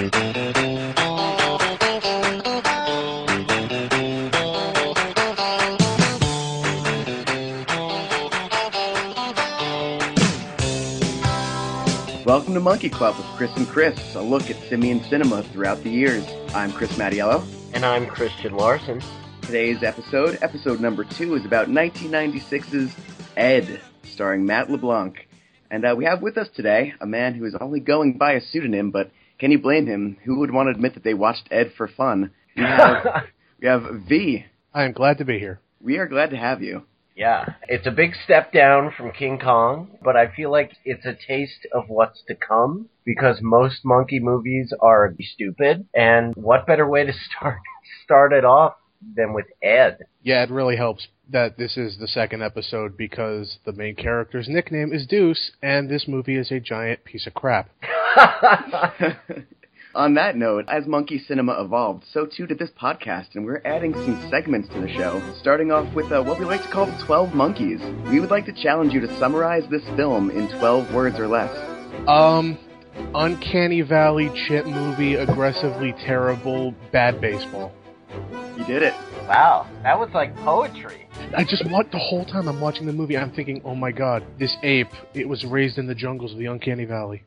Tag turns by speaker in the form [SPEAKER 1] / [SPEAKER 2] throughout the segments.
[SPEAKER 1] Welcome to Monkey Club with Chris and Chris, a look at simian cinema throughout the years. I'm Chris Mattiello.
[SPEAKER 2] And I'm Christian Larson.
[SPEAKER 1] Today's episode, episode number two, is about 1996's Ed, starring Matt LeBlanc. And uh, we have with us today a man who is only going by a pseudonym, but can you blame him? Who would want to admit that they watched Ed for fun? We have, we have V.
[SPEAKER 3] I am glad to be here.
[SPEAKER 1] We are glad to have you.
[SPEAKER 2] Yeah, it's a big step down from King Kong, but I feel like it's a taste of what's to come because most monkey movies are stupid. And what better way to start start it off than with Ed?
[SPEAKER 3] Yeah, it really helps that this is the second episode because the main character's nickname is Deuce, and this movie is a giant piece of crap.
[SPEAKER 1] On that note, as Monkey Cinema evolved, so too did this podcast, and we're adding some segments to the show, starting off with uh, what we like to call the 12 Monkeys. We would like to challenge you to summarize this film in 12 words or less.
[SPEAKER 3] Um, Uncanny Valley chip movie, aggressively terrible, bad baseball.
[SPEAKER 1] You did it.
[SPEAKER 2] Wow, that was like poetry.
[SPEAKER 3] I just want the whole time I'm watching the movie, I'm thinking, oh my god, this ape, it was raised in the jungles of the Uncanny Valley.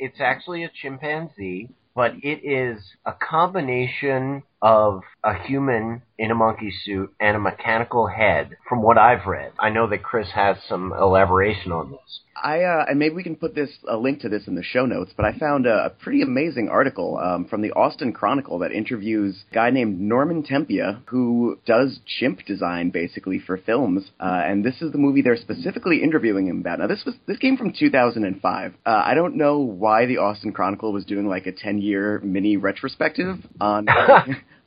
[SPEAKER 2] It's actually a chimpanzee, but it is a combination of a human in a monkey suit and a mechanical head, from what I've read. I know that Chris has some elaboration on this.
[SPEAKER 1] I uh, and maybe we can put this a link to this in the show notes. But I found a, a pretty amazing article um, from the Austin Chronicle that interviews a guy named Norman Tempia who does chimp design basically for films. Uh, and this is the movie they're specifically interviewing him about. Now this was this came from 2005. Uh, I don't know why the Austin Chronicle was doing like a 10 year mini retrospective on.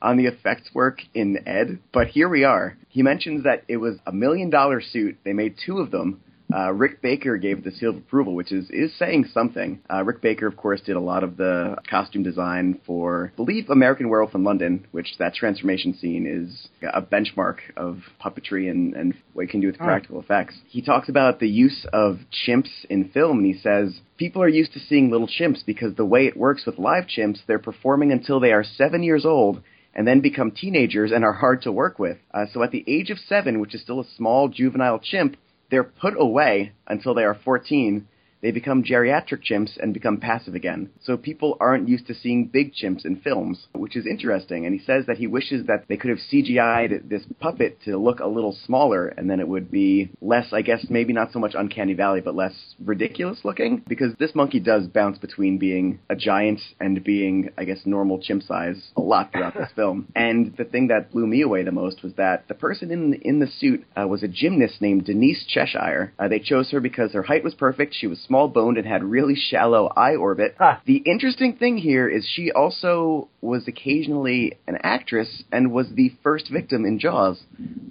[SPEAKER 1] on the effects work in Ed, but here we are. He mentions that it was a million dollar suit. They made two of them. Uh, Rick Baker gave the seal of approval, which is is saying something. Uh, Rick Baker, of course, did a lot of the costume design for, I believe, American Werewolf in London, which that transformation scene is a benchmark of puppetry and, and what you can do with practical effects. He talks about the use of chimps in film, and he says people are used to seeing little chimps because the way it works with live chimps, they're performing until they are seven years old and then become teenagers and are hard to work with. Uh, so at the age of seven, which is still a small juvenile chimp, they're put away until they are 14 they become geriatric chimps and become passive again. So people aren't used to seeing big chimps in films, which is interesting. And he says that he wishes that they could have CGI'd this puppet to look a little smaller, and then it would be less, I guess, maybe not so much Uncanny Valley, but less ridiculous looking. Because this monkey does bounce between being a giant and being, I guess, normal chimp size a lot throughout this film. And the thing that blew me away the most was that the person in in the suit uh, was a gymnast named Denise Cheshire. Uh, they chose her because her height was perfect. She was small small boned and had really shallow eye orbit.
[SPEAKER 2] Huh.
[SPEAKER 1] The interesting thing here is she also was occasionally an actress and was the first victim in Jaws,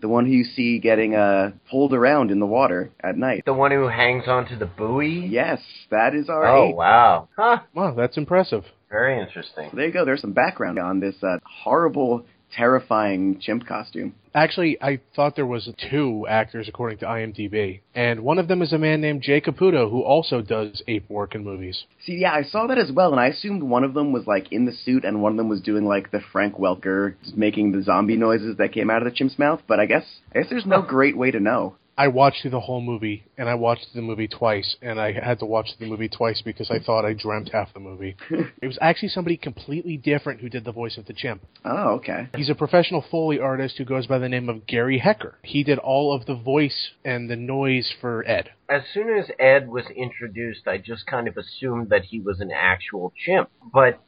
[SPEAKER 1] the one who you see getting uh, pulled around in the water at night.
[SPEAKER 2] The one who hangs onto the buoy?
[SPEAKER 1] Yes, that is our
[SPEAKER 2] Oh,
[SPEAKER 1] eight.
[SPEAKER 2] wow. Huh.
[SPEAKER 3] Wow, that's impressive.
[SPEAKER 2] Very interesting.
[SPEAKER 1] So there you go. There's some background on this uh, horrible, terrifying chimp costume.
[SPEAKER 3] Actually, I thought there was two actors according to IMDb, and one of them is a man named Jay Caputo who also does ape work in movies.
[SPEAKER 1] See, yeah, I saw that as well, and I assumed one of them was like in the suit, and one of them was doing like the Frank Welker, making the zombie noises that came out of the chimp's mouth. But I guess, I guess there's no great way to know.
[SPEAKER 3] I watched through the whole movie, and I watched the movie twice, and I had to watch the movie twice because I thought I dreamt half the movie. it was actually somebody completely different who did the voice of the chimp.
[SPEAKER 1] Oh, okay.
[SPEAKER 3] He's a professional Foley artist who goes by the name of Gary Hecker. He did all of the voice and the noise for Ed.
[SPEAKER 2] As soon as Ed was introduced, I just kind of assumed that he was an actual chimp. But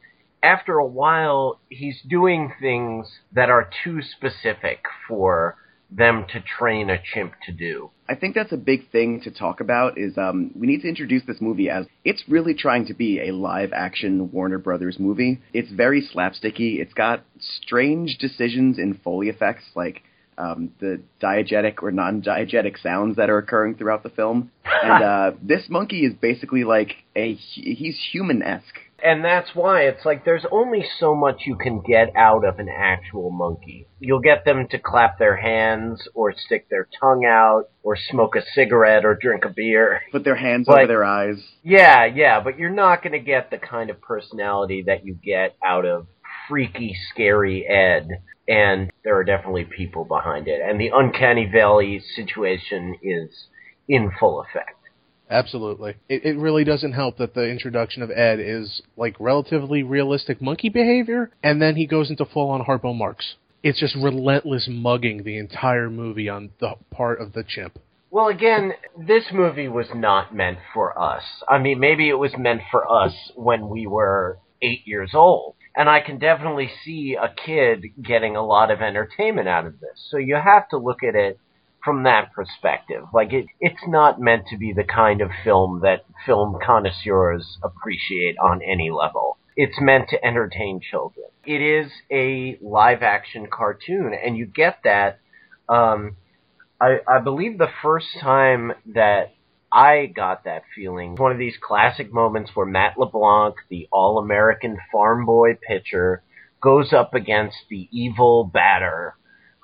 [SPEAKER 2] after a while, he's doing things that are too specific for them to train a chimp to do.
[SPEAKER 1] I think that's a big thing to talk about is um, we need to introduce this movie as it's really trying to be a live action Warner Brothers movie. It's very slapsticky. It's got strange decisions in Foley effects like um, the diegetic or non-diegetic sounds that are occurring throughout the film. And uh, this monkey is basically like a he's human-esque.
[SPEAKER 2] And that's why it's like there's only so much you can get out of an actual monkey. You'll get them to clap their hands or stick their tongue out or smoke a cigarette or drink a beer.
[SPEAKER 1] Put their hands
[SPEAKER 2] But-
[SPEAKER 1] over their eyes.
[SPEAKER 2] Yeah, yeah, but you're not going to get the kind of personality that you get out of freaky, scary Ed. And there are definitely people behind it. And the Uncanny Valley situation is in full effect.
[SPEAKER 3] Absolutely. It, it really doesn't help that the introduction of Ed is like relatively realistic monkey behavior, and then he goes into full on Harpo Marx. It's just relentless mugging the entire movie on the part of the chimp.
[SPEAKER 2] Well, again, this movie was not meant for us. I mean, maybe it was meant for us when we were eight years old. And I can definitely see a kid getting a lot of entertainment out of this. So you have to look at it from that perspective. Like it, it's not meant to be the kind of film that film connoisseurs appreciate on any level. It's meant to entertain children. It is a live action cartoon, and you get that. Um, I, I believe the first time that I got that feeling, one of these classic moments where Matt LeBlanc, the all American farm boy pitcher, goes up against the evil batter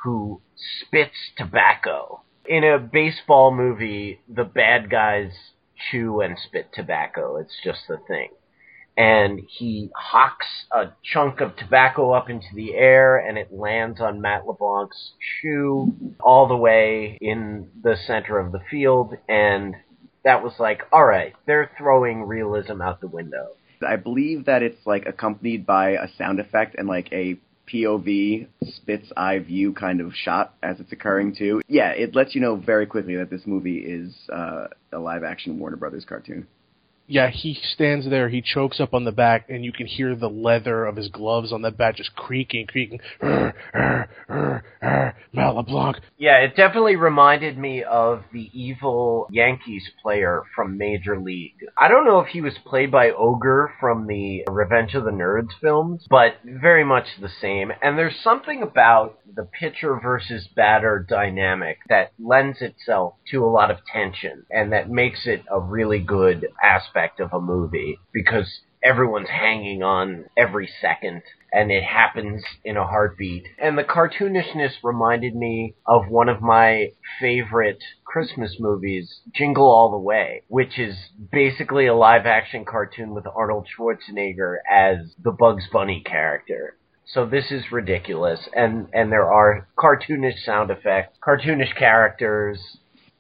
[SPEAKER 2] who spits tobacco. In a baseball movie, the bad guys chew and spit tobacco. It's just the thing. And he hawks a chunk of tobacco up into the air and it lands on Matt LeBlanc's shoe all the way in the center of the field. And that was like, alright, they're throwing realism out the window.
[SPEAKER 1] I believe that it's like accompanied by a sound effect and like a POV spit's eye view kind of shot as it's occurring too. Yeah, it lets you know very quickly that this movie is uh, a live action Warner Brothers cartoon.
[SPEAKER 3] Yeah, he stands there, he chokes up on the back, and you can hear the leather of his gloves on the bat just creaking, creaking. Arr, arr,
[SPEAKER 2] Yeah, it definitely reminded me of the evil Yankees player from Major League. I don't know if he was played by Ogre from the Revenge of the Nerds films, but very much the same. And there's something about the pitcher versus batter dynamic that lends itself to a lot of tension and that makes it a really good aspect of a movie because everyone's hanging on every second and it happens in a heartbeat. And the cartoonishness reminded me of one of my favorite Christmas movies, Jingle All the Way, which is basically a live action cartoon with Arnold Schwarzenegger as the Bugs Bunny character. So this is ridiculous and and there are cartoonish sound effects, cartoonish characters.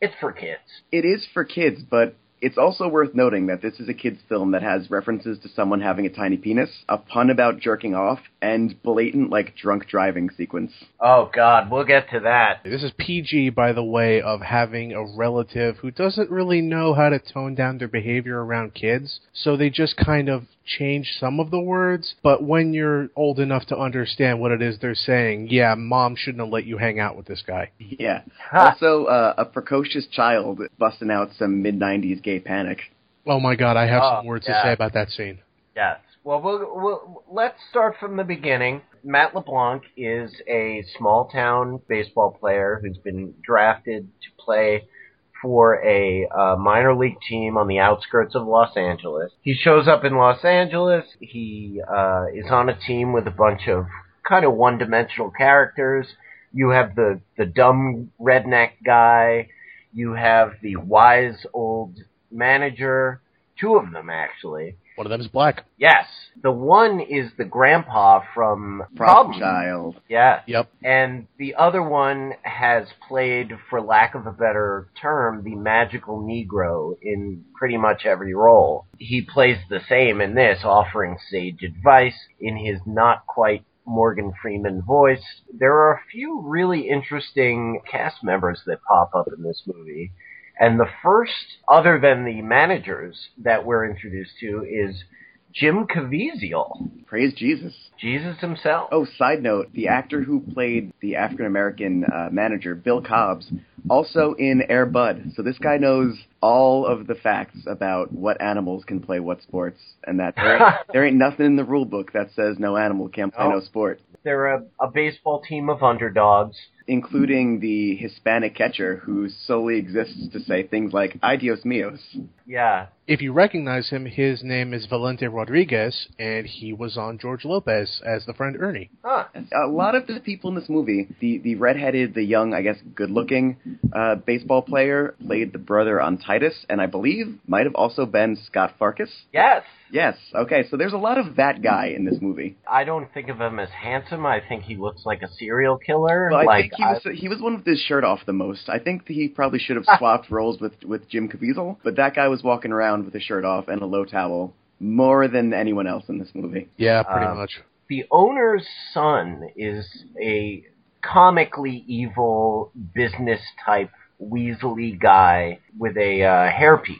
[SPEAKER 2] It's for kids.
[SPEAKER 1] It is for kids, but it's also worth noting that this is a kids' film that has references to someone having a tiny penis, a pun about jerking off, and blatant like drunk driving sequence.
[SPEAKER 2] Oh god, we'll get to that.
[SPEAKER 3] This is PG, by the way, of having a relative who doesn't really know how to tone down their behavior around kids, so they just kind of change some of the words, but when you're old enough to understand what it is they're saying, yeah, mom shouldn't have let you hang out with this guy.
[SPEAKER 1] Yeah.
[SPEAKER 2] Ha.
[SPEAKER 1] Also, uh, a precocious child busting out some mid '90s gay panic.
[SPEAKER 3] Oh my god, I have
[SPEAKER 2] Oh,
[SPEAKER 3] some words
[SPEAKER 2] yeah.
[SPEAKER 3] to say about that scene.
[SPEAKER 2] Yes. Well, we'll, we'll, let's start from the beginning. Matt LeBlanc is a small town baseball player who's been drafted to play for a uh, minor league team on the outskirts of Los Angeles. He shows up in Los Angeles. He uh, is on a team with a bunch of kind of one-dimensional characters. You have the the dumb redneck guy. You have the wise old manager. Two of them actually.
[SPEAKER 3] One of them is black.
[SPEAKER 2] Yes, the one is the grandpa from
[SPEAKER 1] Problem
[SPEAKER 2] Problem.
[SPEAKER 1] child.
[SPEAKER 2] Yes.
[SPEAKER 3] Yep.
[SPEAKER 2] And the other one has played, for lack of a better term, the magical Negro in pretty much every role. He plays the same in this, offering sage advice in his not quite Morgan Freeman voice. There are a few really interesting cast members that pop up in this movie. And the first, other than the managers that we're introduced to, is Jim Caviezel,
[SPEAKER 1] Praise Jesus.
[SPEAKER 2] Jesus himself.
[SPEAKER 1] Oh, side note: the actor who played the African American uh, manager, Bill Cobbs, also in Air Bud. So this guy knows all of the facts about what animals can play what sports, and that there ain't, there ain't nothing in the rule book that says no animal can't play
[SPEAKER 2] Oh.
[SPEAKER 1] no sport.
[SPEAKER 2] They're a, a baseball team of underdogs.
[SPEAKER 1] Including the Hispanic catcher who solely exists to say things like "Adios mios."
[SPEAKER 2] Yeah.
[SPEAKER 3] If you recognize him, his name is Valente Rodriguez, and he was on George Lopez as the friend Ernie.
[SPEAKER 2] Huh.
[SPEAKER 1] A lot of the people in this movie, the the redheaded, the young, I guess, good-looking uh, baseball player, played the brother on Titus, and I believe might have also been Scut Farkus.
[SPEAKER 2] Yes.
[SPEAKER 1] Yes. Okay, so there's a lot of that guy in this movie.
[SPEAKER 2] I don't think of him as handsome. I think he looks like a serial killer.
[SPEAKER 1] Well, I
[SPEAKER 2] like
[SPEAKER 1] think he was he was one with his shirt off the most. I think he probably should have swapped roles with with Jim Caviezel, but that guy was walking around with his shirt off and a low towel more than anyone else in this movie.
[SPEAKER 3] Yeah, pretty
[SPEAKER 2] Um,
[SPEAKER 3] much.
[SPEAKER 2] the owner's son is a comically evil business type weaselly guy with a uh, hairpiece.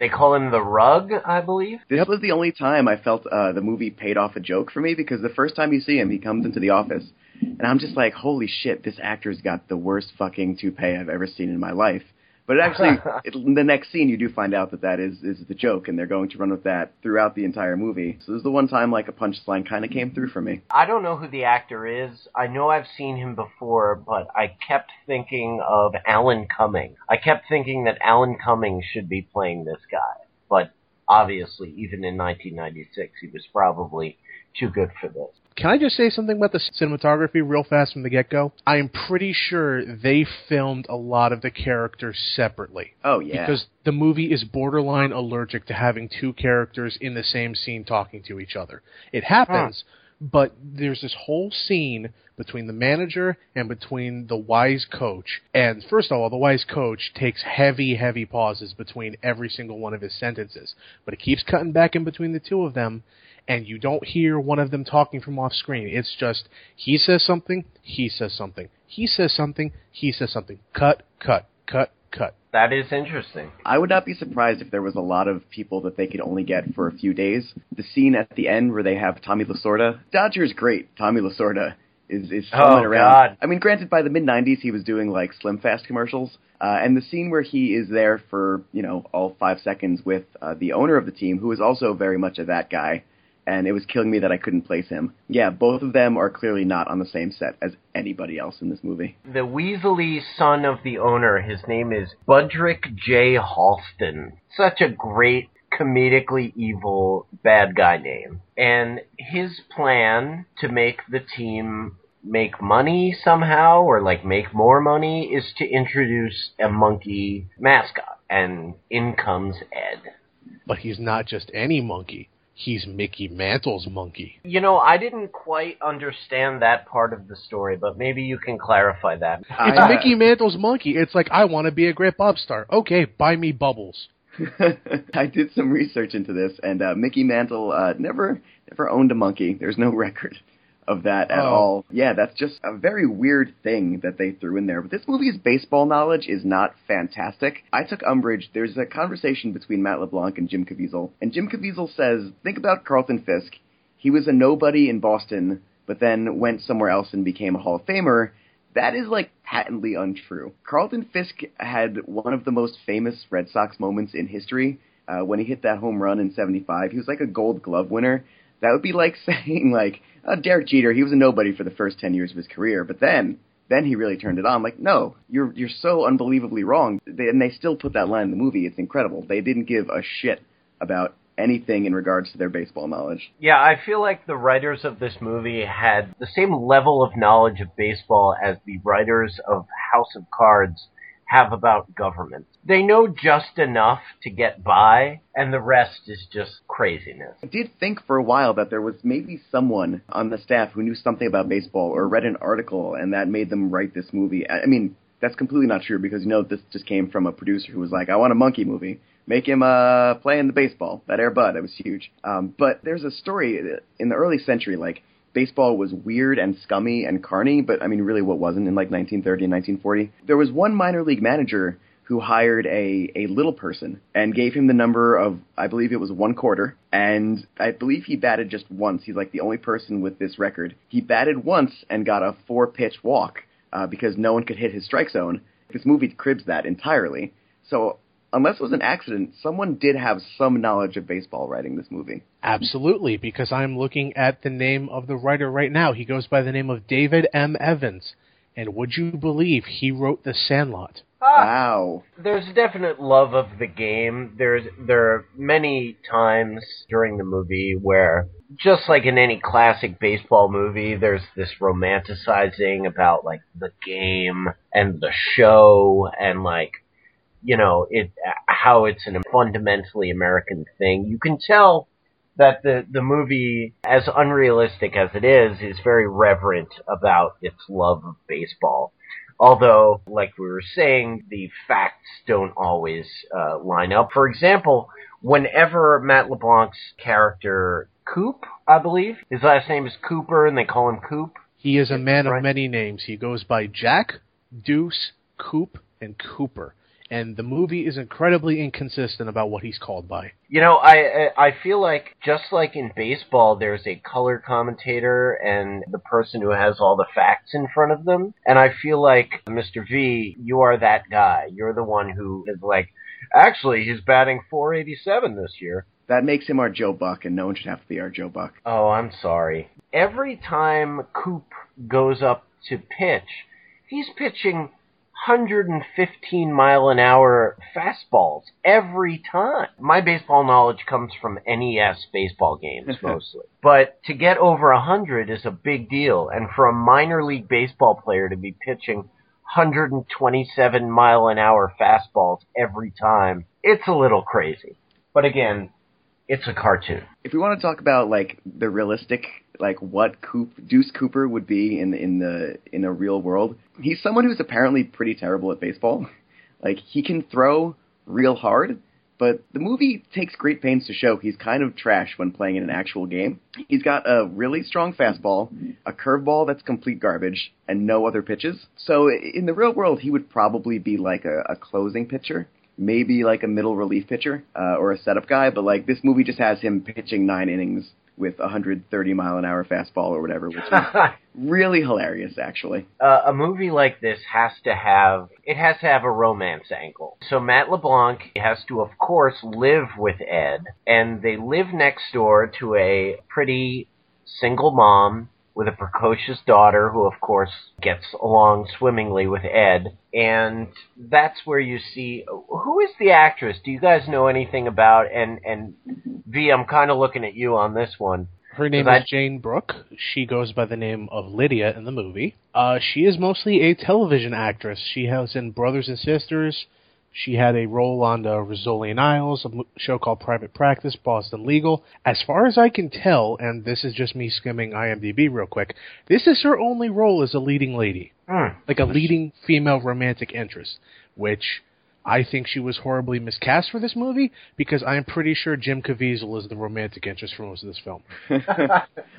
[SPEAKER 2] They call him the Rug, I believe.
[SPEAKER 1] This was the only time I felt uh, the movie paid off a joke for me because the first time you see him, he comes into the office, and I'm just like, holy shit, this actor's got the worst fucking toupee I've ever seen in my life. But actually, it, in the next scene, you do find out that that is is the joke, and they're going to run with that throughout the entire movie. So this is the one time like a punchline kind of came through for me.
[SPEAKER 2] I don't know who the actor is. I know I've seen him before, but I kept thinking of Alan Cumming. I kept thinking that Alan Cumming should be playing this guy. But obviously, even in 1996, he was probably too good for this.
[SPEAKER 3] Can I just say something about the cinematography real fast from the get go? I am pretty sure they filmed a lot of the characters separately.
[SPEAKER 1] Oh yeah,
[SPEAKER 3] Because the movie is borderline allergic to having two characters in the same scene talking to each other. It happens, but there's this whole scene between the manager and between the wise coach. And first of all, the wise coach takes heavy, heavy pauses between every single one of his sentences. But it keeps cutting back in between the two of them, and you don't hear one of them talking from off screen. It's just he says something, he says something, he says something, he says something. Cut, cut, cut, cut.
[SPEAKER 2] That is interesting.
[SPEAKER 1] I would not be surprised if there was a lot of people that they could only get for a few days. The scene at the end where they have Tommy Lasorda, Dodger's great. Tommy Lasorda is is
[SPEAKER 2] Oh,
[SPEAKER 1] filming around.
[SPEAKER 2] God.
[SPEAKER 1] I mean, granted, by the mid '90s he was doing like Slim Fast commercials, uh, and the scene where he is there for you know all five seconds with uh, the owner of the team, who is also very much a that guy. And it was killing me that I couldn't place him. Yeah, both of them are clearly not on the same set as anybody else in this movie.
[SPEAKER 2] The Weasley son of the owner, his name is Budrick J. Halston. Such a great comedically evil bad guy name. And his plan to make the team make money somehow or like make more money is to introduce a monkey mascot and in comes Ed.
[SPEAKER 3] But he's not just any monkey. He's Mickey Mantle's monkey.
[SPEAKER 2] You know, I didn't quite understand that part of the story, but maybe you can clarify that.
[SPEAKER 3] It's
[SPEAKER 1] I-
[SPEAKER 3] Mickey Mantle's monkey. It's like I want to be a great pop star. Okay, buy me bubbles.
[SPEAKER 1] I did some research into this, and uh, Mickey Mantle uh, never never owned a monkey. There's no record of that at
[SPEAKER 3] Oh.
[SPEAKER 1] all. Yeah, that's just a very weird thing that they threw in there. But this movie's baseball knowledge is not fantastic. I took umbrage. There's a conversation between Matt LeBlanc and Jim Caviezel, and Jim Caviezel says, "Think about Carlton Fisk. He was a nobody in Boston, but then went somewhere else and became a Hall of Famer." That is like patently untrue. Carlton Fisk had one of the most famous Red Sox moments in history uh, when he hit that home run in '75. He was like a Gold Glove winner. That would be like saying like oh, Derek Jeter. He was a nobody for the first ten years of his career, but then then he really turned it on. Like no, you're you're so unbelievably wrong. They, and they still put that line in the movie. It's incredible. They didn't give a shit about anything in regards to their baseball knowledge.
[SPEAKER 2] Yeah, I feel like the writers of this movie had the same level of knowledge of baseball as the writers of House of Cards have about government. They know just enough to get by, and the rest is just craziness.
[SPEAKER 1] I did think for a while that there was maybe someone on the staff who knew something about baseball or read an article and that made them write this movie. I mean, that's completely not true because you know this just came from a producer who was like, "I want a monkey movie. Make him uh play in the baseball." That Air Bud, that was huge. Um, but there's a story in the early century like baseball was weird and scummy and carny, but I mean, really, what wasn't in like 1930 and 1940? There was one minor league manager who hired a, a little person and gave him the number of, I believe it was one quarter, and I believe he batted just once. He's like the only person with this record. He batted once and got a four pitch walk uh, because no one could hit his strike zone. This movie cribs that entirely. So, unless it was an accident, someone did have some knowledge of baseball writing this movie.
[SPEAKER 3] Absolutely, because I'm looking at the name of the writer right now. He goes by the name of David M. Evans. And would you believe he wrote The Sandlot?
[SPEAKER 2] Ah,
[SPEAKER 1] Wow.
[SPEAKER 2] there's a definite love of the game. There's there are many times during the movie where just like in any classic baseball movie, there's this romanticizing about like the game and the show and like you know it how it's a fundamentally American thing. You can tell that the the movie, as unrealistic as it is, is very reverent about its love of baseball. Although, like we were saying, the facts don't always uh, line up. For example, whenever Matt LeBlanc's character Coop, I believe his last name is Cooper, and they call him Coop.
[SPEAKER 3] He is a man
[SPEAKER 2] Right.
[SPEAKER 3] of many names. He goes by Jack, Deuce, Coop, and Cooper. And the movie is incredibly inconsistent about what he's called by.
[SPEAKER 2] You know, I I I feel like just like in baseball, there's a color commentator and the person who has all the facts in front of them. And I feel like Mr. V, you are that guy. You're the one who is like, actually, he's batting 487 this year.
[SPEAKER 1] That makes him our Joe Buck, and no one should have to be our Joe Buck.
[SPEAKER 2] Oh, I'm sorry. Every time Coop goes up to pitch, he's pitching 115 mile an hour fastballs every time. My baseball knowledge comes from NES baseball games mostly. But to get over 100 is a big deal, and for a minor league baseball player to be pitching 127 mile an hour fastballs every time, it's a little crazy. But again, it's a cartoon.
[SPEAKER 1] If we want to talk about like the realistic, like what Coop, Deuce Cooper would be in in the in a real world, he's someone who's apparently pretty terrible at baseball. Like he can throw real hard, but the movie takes great pains to show he's kind of trash when playing in an actual game. He's got a really strong fastball, a curveball that's complete garbage, and no other pitches. So in the real world, he would probably be like a, a closing pitcher maybe like a middle relief pitcher uh, or a setup guy, but like this movie just has him pitching nine innings with a 130 mile an hour fastball or whatever, which is really hilarious, actually.
[SPEAKER 2] uh, a movie like this has to have it has to have a romance angle. So Matt LeBlanc has to, of course, live with Ed, and they live next door to a pretty single mom with a precocious daughter who, of course, gets along swimmingly with Ed. And that's where you see who is the actress? Do you guys know anything about? And and V, I'm kind of looking at you on this one.
[SPEAKER 3] Her name is Jayne Brook. She goes by the name of Lydia in the movie. Uh, she is mostly a television actress. She has in Brothers and Sisters. She had a role on the Rizzoli and Isles, a show called Private Practice, Boston Legal. As far as I can tell, and this is just me skimming IMDb real quick, this is her only role as a leading lady.
[SPEAKER 2] Hmm.
[SPEAKER 3] like a leading female romantic interest, which I think she was horribly miscast for this movie because I'm pretty sure Jim Caviezel is the romantic interest for most of this film.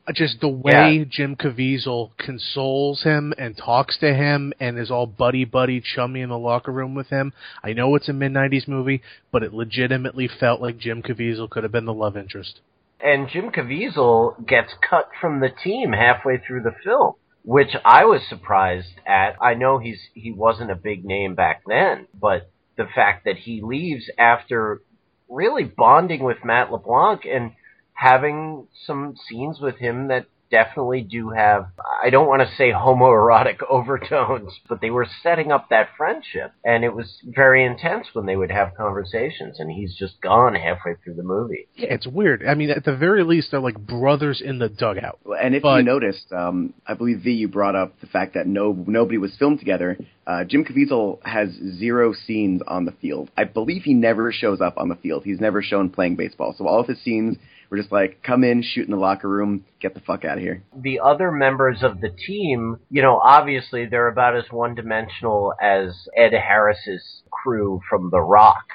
[SPEAKER 3] Uh, Just the way
[SPEAKER 2] Yeah.
[SPEAKER 3] Jim Caviezel consoles him and talks to him and is all buddy buddy chummy in the locker room with him. I know it's a mid '90s movie, but it legitimately felt like Jim Caviezel could have been the love interest.
[SPEAKER 2] and Jim Caviezel gets cut from the team halfway through the film, which I was surprised at. I know he's he wasn't a big name back then, but the fact that he leaves after really bonding with Matt LeBlanc and having some scenes with him that definitely do have I don't want to say homoerotic overtones, but they were setting up that friendship and it was very intense when they would have conversations and he's just gone halfway through the movie.
[SPEAKER 3] Yeah, it's weird. I mean, at the very least, they're like brothers in the dugout.
[SPEAKER 1] And if
[SPEAKER 3] But-
[SPEAKER 1] you noticed, um, I believe V, you brought up the fact that no nobody was filmed together. Uh, Jim Caviezel has zero scenes on the field. I believe he never shows up on the field. He's never shown playing baseball. So all of his scenes were just like, come in, shoot in the locker room, get the fuck out of here.
[SPEAKER 2] the other members of the team, you know, obviously they're about as one dimensional as Ed Harris's crew from The Rock.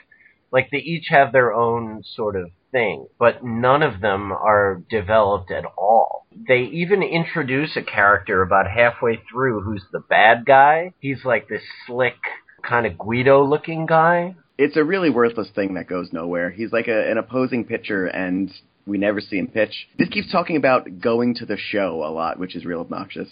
[SPEAKER 2] Like they each have their own sort of thing, but none of them are developed at all. They even introduce a character about halfway through who's the bad guy. He's like this slick, kind of Guido looking guy.
[SPEAKER 1] It's a really worthless thing that goes nowhere. He's like a, an opposing pitcher, and we never see him pitch. This keeps talking about going to the show a lot, which is real obnoxious.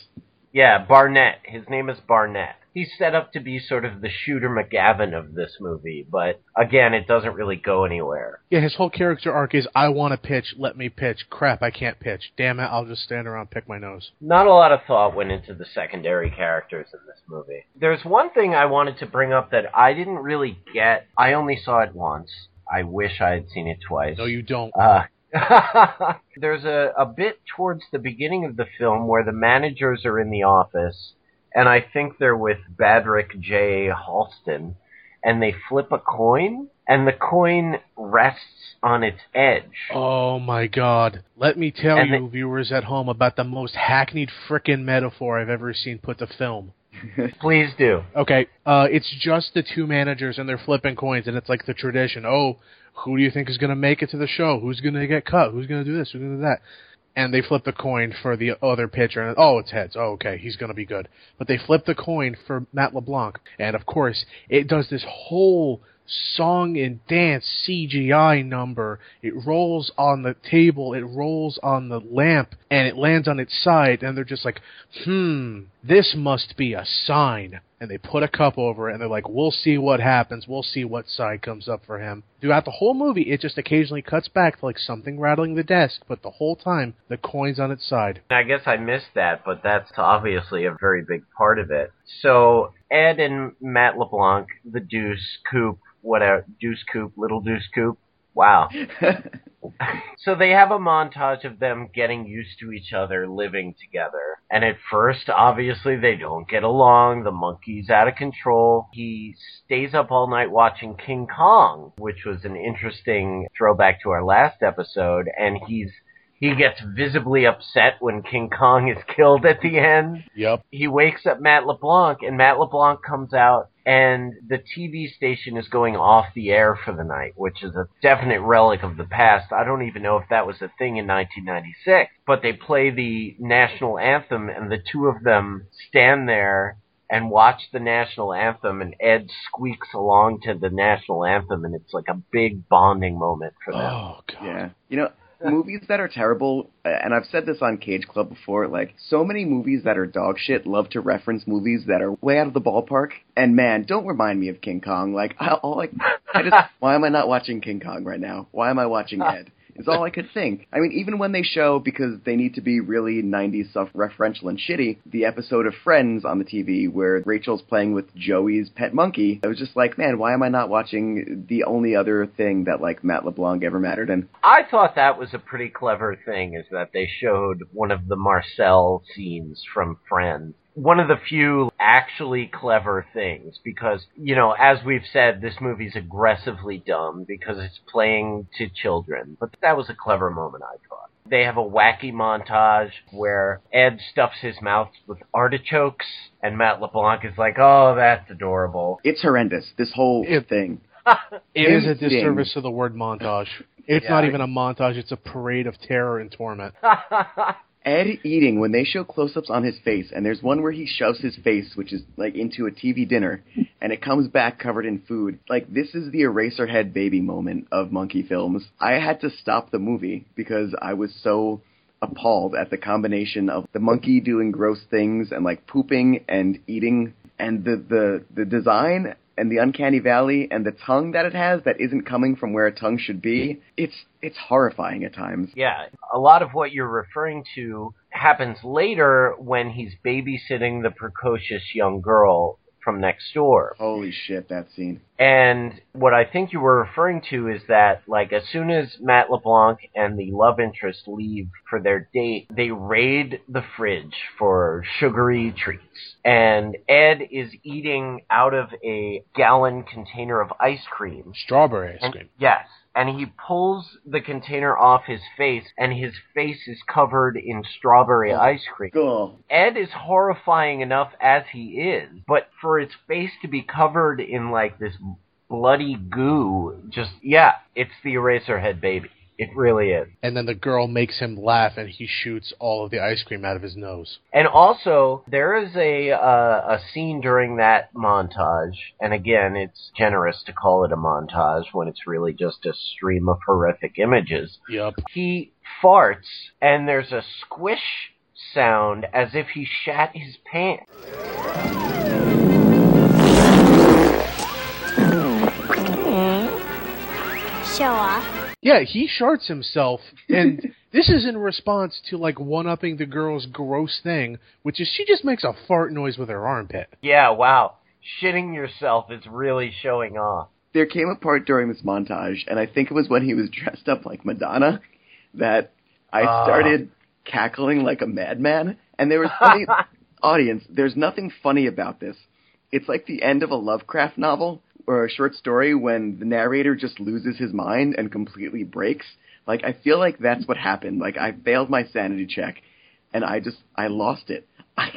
[SPEAKER 2] Yeah, Barnett. His name is Barnett. he's set up to be sort of the shooter McGavin of this movie, but again, it doesn't really go anywhere.
[SPEAKER 3] Yeah, his whole character arc is I want to pitch, let me pitch. Crap, I can't pitch. Damn it, I'll just stand around pick my nose.
[SPEAKER 2] Not a lot of thought went into the secondary characters in this movie. There's one thing I wanted to bring up that I didn't really get. I only saw it once. I wish I had seen it twice.
[SPEAKER 3] No, you don't.
[SPEAKER 2] Uh, there's a, a bit towards the beginning of the film where the managers are in the office, and I think they're with Badrick J. Halston, and they flip a coin, and the coin rests on its edge.
[SPEAKER 3] Oh my god. Let me tell
[SPEAKER 2] And
[SPEAKER 3] you,
[SPEAKER 2] the-
[SPEAKER 3] viewers at home, about the most hackneyed frickin' metaphor I've ever seen put to film.
[SPEAKER 2] Please do.
[SPEAKER 3] Okay, uh, it's just the two managers and they're flipping coins, and it's like the tradition. Oh, who do you think is going to make it to the show? Who's going to get cut? Who's going to do this? Who's going to do that? And they flip the coin for the other pitcher, and oh, it's heads. Oh, okay, he's going to be good. But they flip the coin for Matt LeBlanc, and of course, it does this whole song and dance CGI number. It rolls on the table, it rolls on the lamp, and it lands on its side, and they're just like, hmm, this must be a sign. And they put a cup over it, and they're like, we'll see what happens. We'll see what side comes up for him. Throughout the whole movie, it just occasionally cuts back to like something rattling the desk, but the whole time, the coin's on its side.
[SPEAKER 2] I guess I missed that, but that's obviously a very big part of it. So Ed and Matt LeBlanc, the Deuce Coop, whatever Deuce Coop, Little Deuce Coop. Wow. So they have a montage of them getting used to each other, living together. And at first, obviously, they don't get along. The monkey's out of control. He stays up all night watching King Kong, which was an interesting throwback to our last episode. And he's he gets visibly upset when King Kong is killed at the end
[SPEAKER 3] Yep.
[SPEAKER 2] he wakes up Matt LeBlanc, and Matt LeBlanc comes out, and the TV station is going off the air for the night, which is a definite relic of the past. I don't even know if that was a thing in 1996, but they play the national anthem, and the two of them stand there and watch the national anthem, and Ed squeaks along to the national anthem, and it's like a big bonding moment for them.
[SPEAKER 3] Oh, God.
[SPEAKER 1] Yeah. You know, movies that are terrible, uh, and I've said this on Cage Club before, like, so many movies that are dog shit love to reference movies that are way out of the ballpark. And man, don't remind me of King Kong. Like, I, all like, I just, why am I not watching King Kong right now? Why am I watching Ed? Is all I could think. I mean, even when they show, because they need to be really 90s stuff referential and shitty, the episode of Friends on the TV where Rachel's playing with Joey's pet monkey, I was just like, man, why am I not watching the only other thing that, like, Matt LeBlanc ever mattered in?
[SPEAKER 2] I thought that was a pretty clever thing, is that they showed one of the Marcel scenes from Friends. One of the few actually clever things, because, you know, as we've said, this movie's aggressively dumb because it's playing to children. But that was a clever moment, I thought. They have a wacky montage where Ed stuffs his mouth with artichokes, and Matt LeBlanc is like, oh, that's adorable.
[SPEAKER 1] It's horrendous, this whole
[SPEAKER 3] It-
[SPEAKER 1] thing.
[SPEAKER 3] It is a disservice to the word montage. It's
[SPEAKER 2] Yeah.
[SPEAKER 3] not even a montage, it's a parade of terror and torment.
[SPEAKER 1] Ed eating when they show close-ups on his face, and there's one where he shoves his face, which is like into a TV dinner, and it comes back covered in food. Like this is the Eraserhead baby moment of monkey films. I had to stop the movie because I was so appalled at the combination of the monkey doing gross things and like pooping and eating, and the the the design and the uncanny valley and the tongue that it has that isn't coming from where a tongue should be. It's it's horrifying at times.
[SPEAKER 2] Yeah, a lot of what you're referring to happens later when he's babysitting the precocious young girl from next door.
[SPEAKER 1] Holy shit, that scene.
[SPEAKER 2] And what I think you were referring to is that, like, as soon as Matt LeBlanc and the love interest leave for their date, they raid the fridge for sugary treats. And Ed is eating out of a gallon container of ice cream.
[SPEAKER 3] Strawberry ice
[SPEAKER 2] And-
[SPEAKER 3] cream.
[SPEAKER 2] yes. And he pulls the container off his face, and his face is covered in strawberry oh. ice cream.
[SPEAKER 1] Cool.
[SPEAKER 2] Ed is horrifying enough as he is, but for his face to be covered in like this bloody goo, just yeah, it's the Eraserhead baby. It really is.
[SPEAKER 3] And then the girl makes him laugh, and he shoots all of the ice cream out of his nose.
[SPEAKER 2] And also, there is a uh, a scene during that montage, and again, it's generous to call it a montage when it's really just a stream of horrific images.
[SPEAKER 3] Yep.
[SPEAKER 2] He farts, and there's a squish sound as if he shat his pants.
[SPEAKER 4] Show off.
[SPEAKER 3] Yeah, he sharts himself, and this is in response to like one upping the girl's gross thing, which is she just makes a fart noise with her armpit.
[SPEAKER 2] Yeah, wow. Shitting yourself is really showing off.
[SPEAKER 1] There came a part during this montage, and I think it was when he was dressed up like Madonna, that I
[SPEAKER 2] Ah.
[SPEAKER 1] started cackling like a madman. And there was funny audience. There's nothing funny about this. It's like the end of a Lovecraft novel or a short story when the narrator just loses his mind and completely breaks. Like I feel like that's what happened. Like I failed my sanity check, and I just I lost it. I,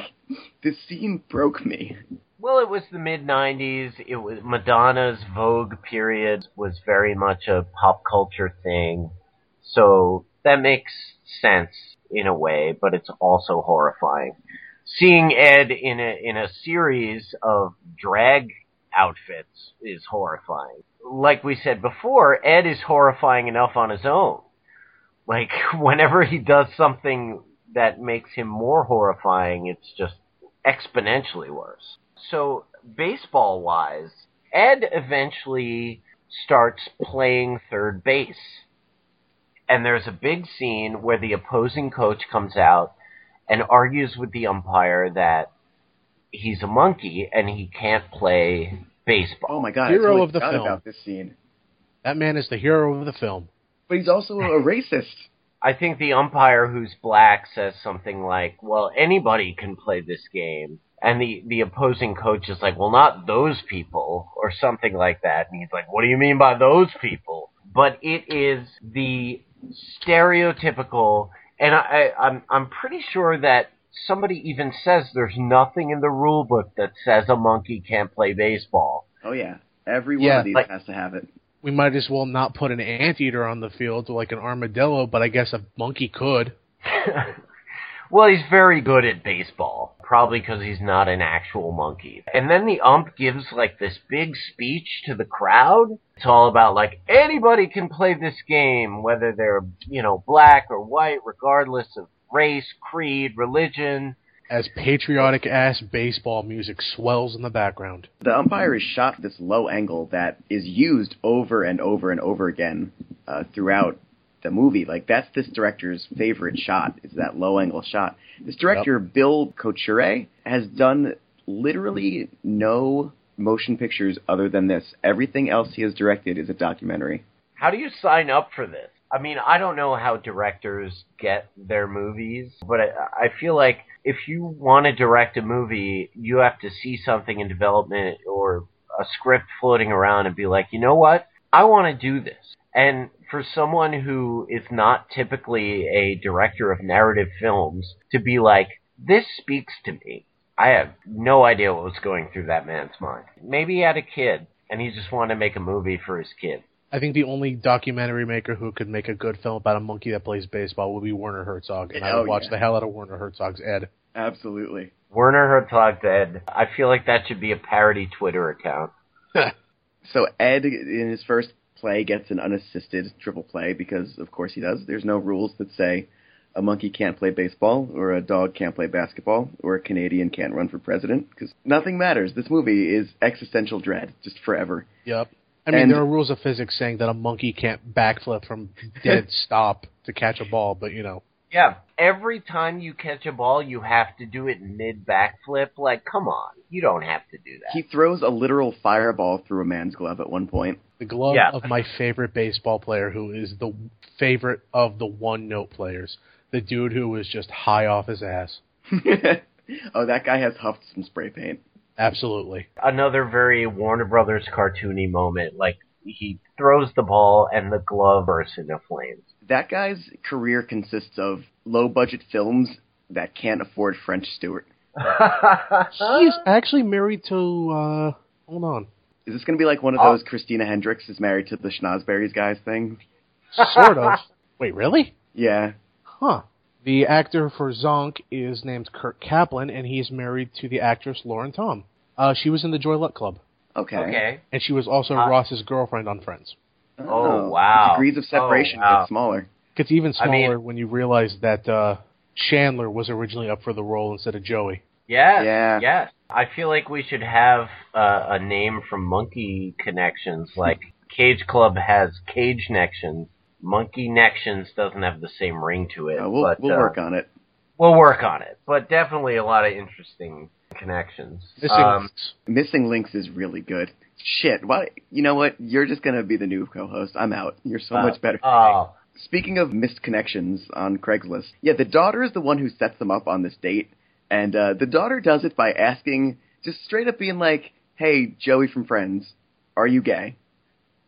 [SPEAKER 1] this scene broke me.
[SPEAKER 2] Well, it was the mid '90s. It was Madonna's Vogue period was very much a pop culture thing, so that makes sense in a way, but it's also horrifying. Seeing Ed in a in a series of drag outfits is horrifying. Like we said before, Ed is horrifying enough on his own. Like whenever he does something that makes him more horrifying, it's just exponentially worse. So, baseball wise, Ed eventually starts playing third base. And there's a big scene where the opposing coach comes out and argues with the umpire that he's a monkey and he can't play baseball.
[SPEAKER 1] Oh my god!
[SPEAKER 3] Hero
[SPEAKER 1] totally
[SPEAKER 3] of the film.
[SPEAKER 1] about this scene.
[SPEAKER 3] That man is the hero of the film.
[SPEAKER 1] But he's also a racist.
[SPEAKER 2] I think the umpire who's black says something like, "Well, anybody can play this game," and the the opposing coach is like, "Well, not those people," or something like that. And he's like, "What do you mean by those people?" But it is the stereotypical, and I, I I'm I'm pretty sure that somebody even says there's nothing in the rule book that says a monkey can't play baseball.
[SPEAKER 1] Oh yeah, every one
[SPEAKER 3] Yeah,
[SPEAKER 1] of these
[SPEAKER 2] like-
[SPEAKER 1] has to have it.
[SPEAKER 3] We might as well not put an anteater on the field like an armadillo, but I guess a monkey could.
[SPEAKER 2] well, he's very good at baseball, probably because he's not an actual monkey. And then the ump gives like this big speech to the crowd. It's all about like anybody can play this game, whether they're you know black or white, regardless of race, creed, religion.
[SPEAKER 3] As patriotic ass baseball music swells in the background.
[SPEAKER 1] The umpire is shot at this low angle that is used over and over and over again uh, throughout the movie. Like that's this director's favorite shot is that low angle shot. This director Bill Couturié has done literally no motion pictures other than this. Everything else he has directed is a documentary.
[SPEAKER 2] How do you sign up for this? I mean, I don't know how directors get their movies, but I, I feel like if you want to direct a movie, you have to see something in development or a script floating around and be like, you know what? I want to do this. And for someone who is not typically a director of narrative films to be like, this speaks to me. I have no idea what was going through that man's mind. Maybe he had a kid and he just wanted to make a movie for his kid.
[SPEAKER 3] I think the only documentary maker who could make a good film about a monkey that plays baseball would be Werner Herzog, and I would
[SPEAKER 1] Oh,
[SPEAKER 3] watch
[SPEAKER 1] yeah.
[SPEAKER 3] the hell out of Werner Herzog's Ed.
[SPEAKER 1] Absolutely.
[SPEAKER 2] Werner Herzog's Ed. I feel like that should be a parody Twitter account.
[SPEAKER 1] So Ed in his first play gets an unassisted triple play because of course he does. There's no rules that say a monkey can't play baseball or a dog can't play basketball or a Canadian can't run for president because nothing matters. This movie is existential dread just forever.
[SPEAKER 3] Yep. I mean,
[SPEAKER 1] And-
[SPEAKER 3] there are rules of physics saying that a monkey can't backflip from dead stop to catch a ball, but you know,
[SPEAKER 2] Yeah. Every time you catch a ball, you have to do it mid backflip. Like, come on. You don't have to do that.
[SPEAKER 1] He throws a literal fireball through a man's glove at one point.
[SPEAKER 3] the glove
[SPEAKER 2] Yeah.
[SPEAKER 3] of my favorite baseball player, who is the favorite of the one note players, the dude who was just high off his ass.
[SPEAKER 1] oh, that guy has huffed some spray paint.
[SPEAKER 3] Absolutely.
[SPEAKER 2] Another very Warner Brothers cartoony moment. Like, he throws the ball and the glove bursts into flames.
[SPEAKER 1] That guy's career consists of low budget films that can't afford French Stewart.
[SPEAKER 3] He's actually married to, uh, hold on,
[SPEAKER 1] Is this going to be like one of
[SPEAKER 2] Oh.
[SPEAKER 1] those Christina Hendricks is married to the Schnozberries guys thing?
[SPEAKER 3] sort of. Wait, really?
[SPEAKER 1] Yeah.
[SPEAKER 3] Huh. The actor for Zonk is named Kurt Kaplan, and he's married to the actress Lauren Tom. Uh, she was in the Joy Luck Club,
[SPEAKER 1] Okay.
[SPEAKER 2] okay.
[SPEAKER 3] and she was also
[SPEAKER 2] Uh,
[SPEAKER 3] Ross's girlfriend on Friends.
[SPEAKER 2] Oh, wow.
[SPEAKER 1] Degrees of separation
[SPEAKER 2] Oh, wow.
[SPEAKER 1] get smaller.
[SPEAKER 3] Gets even
[SPEAKER 2] I mean-
[SPEAKER 3] smaller when you realize that uh, Chandler was originally up for the role instead of Joey.
[SPEAKER 2] Yes.
[SPEAKER 1] Yeah.
[SPEAKER 2] Yes. I feel like we should have uh, a name from Monkey Connections, like Cage Club has Cage Nections. Monkey Nections doesn't have the same ring to it.
[SPEAKER 1] Uh, we'll
[SPEAKER 2] but,
[SPEAKER 1] we'll
[SPEAKER 2] uh,
[SPEAKER 1] work on it.
[SPEAKER 2] We'll work on it, but definitely a lot of interesting connections.
[SPEAKER 3] Missing
[SPEAKER 2] Um,
[SPEAKER 3] links.
[SPEAKER 1] Missing links is really good. Shit, why? You know what? You're just gonna be the new co-host. I'm out. You're so
[SPEAKER 2] uh,
[SPEAKER 1] much better.
[SPEAKER 2] Oh,
[SPEAKER 1] Speaking of missed connections on Craigslist, yeah, the daughter is the one who sets them up on this date, and uh, the daughter does it by asking, just straight up being like, "Hey, Joey from Friends, are you gay?"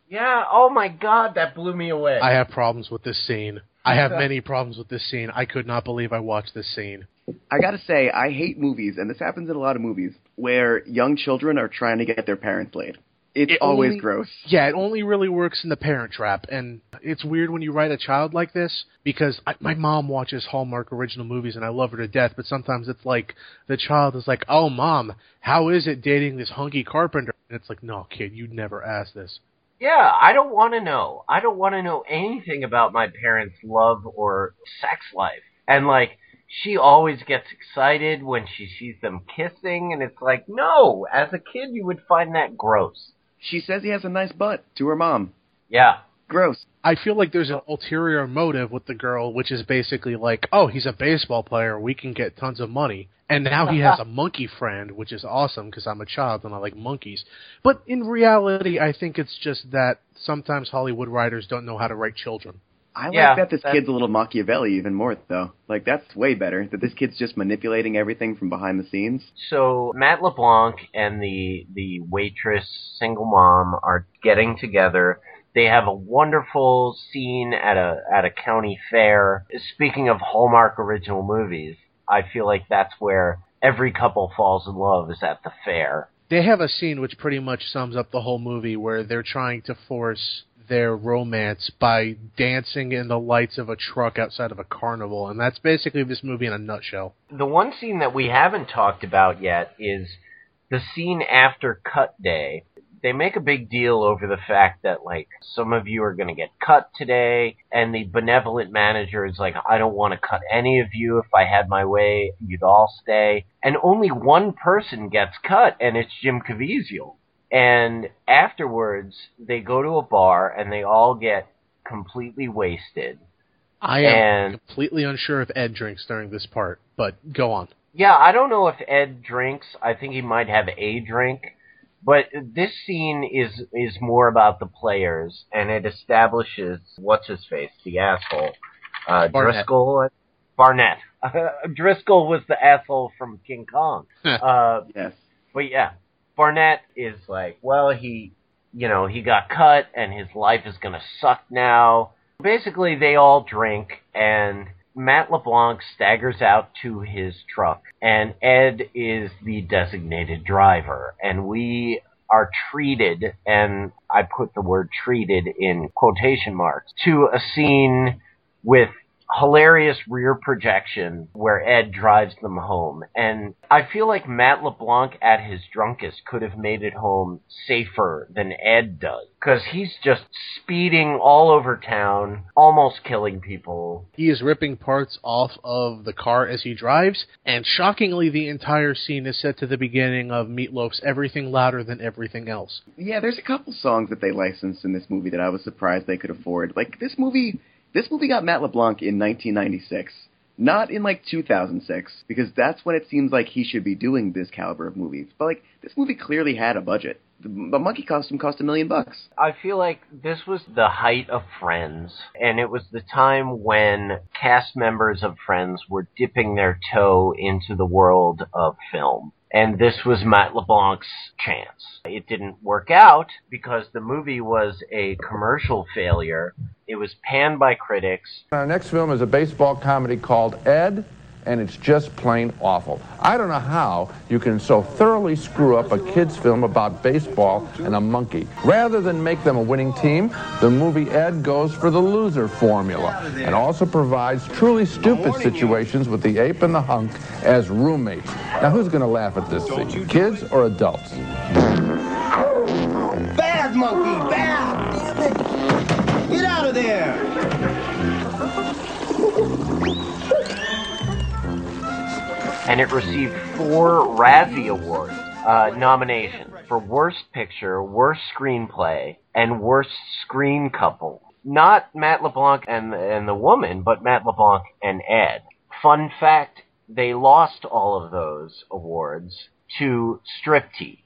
[SPEAKER 2] yeah. Oh my God, that blew me away.
[SPEAKER 3] I have problems with this scene. I have many problems with this scene. I could not believe I watched this scene.
[SPEAKER 1] I gotta say, I hate movies, and this happens in a lot of movies where young children are trying to get their parents laid. It's
[SPEAKER 3] It
[SPEAKER 1] always
[SPEAKER 3] only-
[SPEAKER 1] gross.
[SPEAKER 3] Yeah, it only really works in the Parent Trap, and it's weird when you write a child like this because I, my mom watches Hallmark original movies and I love her to death. But sometimes it's like the child is like, "Oh, mom, how is it dating this hunky carpenter?" And it's like, "No, kid, you'd never ask this."
[SPEAKER 2] Yeah, I don't want to know. I don't want to know anything about my parents' love or sex life. And like, she always gets excited when she sees them kissing, and it's like, no, as a kid you would find that gross.
[SPEAKER 1] She says he has a nice butt to her mom.
[SPEAKER 2] Yeah.
[SPEAKER 1] Gross.
[SPEAKER 3] I feel like there's an ulterior motive with the girl, which is basically like, "Oh, he's a baseball player. We can get tons of money." And now he has a monkey friend, which is awesome because I'm a child and I like monkeys. But in reality, I think it's just that sometimes Hollywood writers don't know how to write children.
[SPEAKER 1] I
[SPEAKER 2] Yeah,
[SPEAKER 1] like that this
[SPEAKER 2] that-
[SPEAKER 1] kid's a little Machiavelli even more, though. Like, that's way better. That this kid's just manipulating everything from behind the scenes.
[SPEAKER 2] So Matt LeBlanc and the the waitress single mom are getting together. They have a wonderful scene at a at a county fair. Speaking of Hallmark original movies, I feel like that's where every couple falls in love is at the fair.
[SPEAKER 3] They have a scene which pretty much sums up the whole movie where they're trying to force their romance by dancing in the lights of a truck outside of a carnival, and that's basically this movie in a nutshell.
[SPEAKER 2] The one scene that we haven't talked about yet is the scene after cut day. They make a big deal over the fact that like some of you are going to get cut today and the benevolent manager is like I don't want to cut any of you if I had my way you'd all stay and only one person gets cut and it's Jim Caviezel and afterwards they go to a bar and they all get completely wasted
[SPEAKER 3] I am
[SPEAKER 2] And-
[SPEAKER 3] completely unsure if Ed drinks during this part, but go on.
[SPEAKER 2] Yeah, I don't know if Ed drinks. I think he might have a drink. But this scene is is more about the players, and it establishes what's his face, the asshole, uh,
[SPEAKER 3] Barnett.
[SPEAKER 2] Driscoll. Barnett. Driscoll was the asshole from King Kong. uh,
[SPEAKER 1] Yes.
[SPEAKER 2] but yeah, Barnett is like, well, he, you know, he got cut and his life is gonna suck now. Basically, they all drink and Matt LeBlanc staggers out to his truck and Ed is the designated driver and we are treated, and I put the word treated in quotation marks, to a scene with hilarious rear projection where Ed drives them home. And I feel like Matt LeBlanc at his drunkest could have made it home safer than Ed does. Because he's just speeding all over town, almost killing people.
[SPEAKER 3] He is ripping parts off of the car as he drives, and shockingly, the entire scene is set to the beginning of Meatloaf's Everything Louder Than Everything Else.
[SPEAKER 1] Yeah, there's a couple songs that they licensed in this movie that I was surprised they could afford. Like this movie, this movie got Matt LeBlanc in 1996, not in like 2006, because that's when it seems like he should be doing this caliber of movies. But like this movie clearly had a budget. The, monkey costume cost a million bucks.
[SPEAKER 2] I feel like this was the height of Friends, and it was the time when cast members of Friends were dipping their toe into the world of film. And this was Matt LeBlanc's chance. It didn't work out because the movie was a commercial failure. It was panned by critics.
[SPEAKER 4] Our next film is a baseball comedy called Ed, and it's just plain awful. I don't know how you can so thoroughly screw up a kid's film about baseball and a monkey. Rather than make them a winning team, the movie Ed goes for the loser formula and also provides truly stupid situations with the ape and the hunk as roommates. Now, who's going to laugh at this scene? Kids or adults?
[SPEAKER 5] Bad monkey, bad! Get out of there!
[SPEAKER 2] And it received four Razzie Awards uh, nominations for Worst Picture, Worst Screenplay, and worst screen couple. Not Matt LeBlanc and and the woman, but Matt LeBlanc and Ed. Fun fact: they lost all of those awards to Striptease.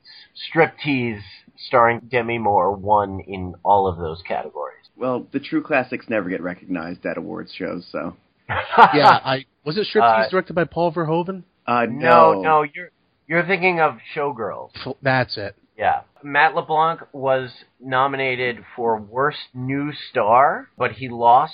[SPEAKER 2] Striptease, starring Demi Moore, won in all of those categories.
[SPEAKER 1] Well, the true classics never get recognized at awards shows, so.
[SPEAKER 3] Yeah, I was it Striptease
[SPEAKER 2] Uh,
[SPEAKER 3] directed by Paul Verhoeven?
[SPEAKER 1] Uh,
[SPEAKER 2] No,
[SPEAKER 1] no,
[SPEAKER 2] no, you're you're thinking of Showgirls.
[SPEAKER 3] That's it.
[SPEAKER 2] Yeah. Matt LeBlanc was nominated for Worst New Star, but he lost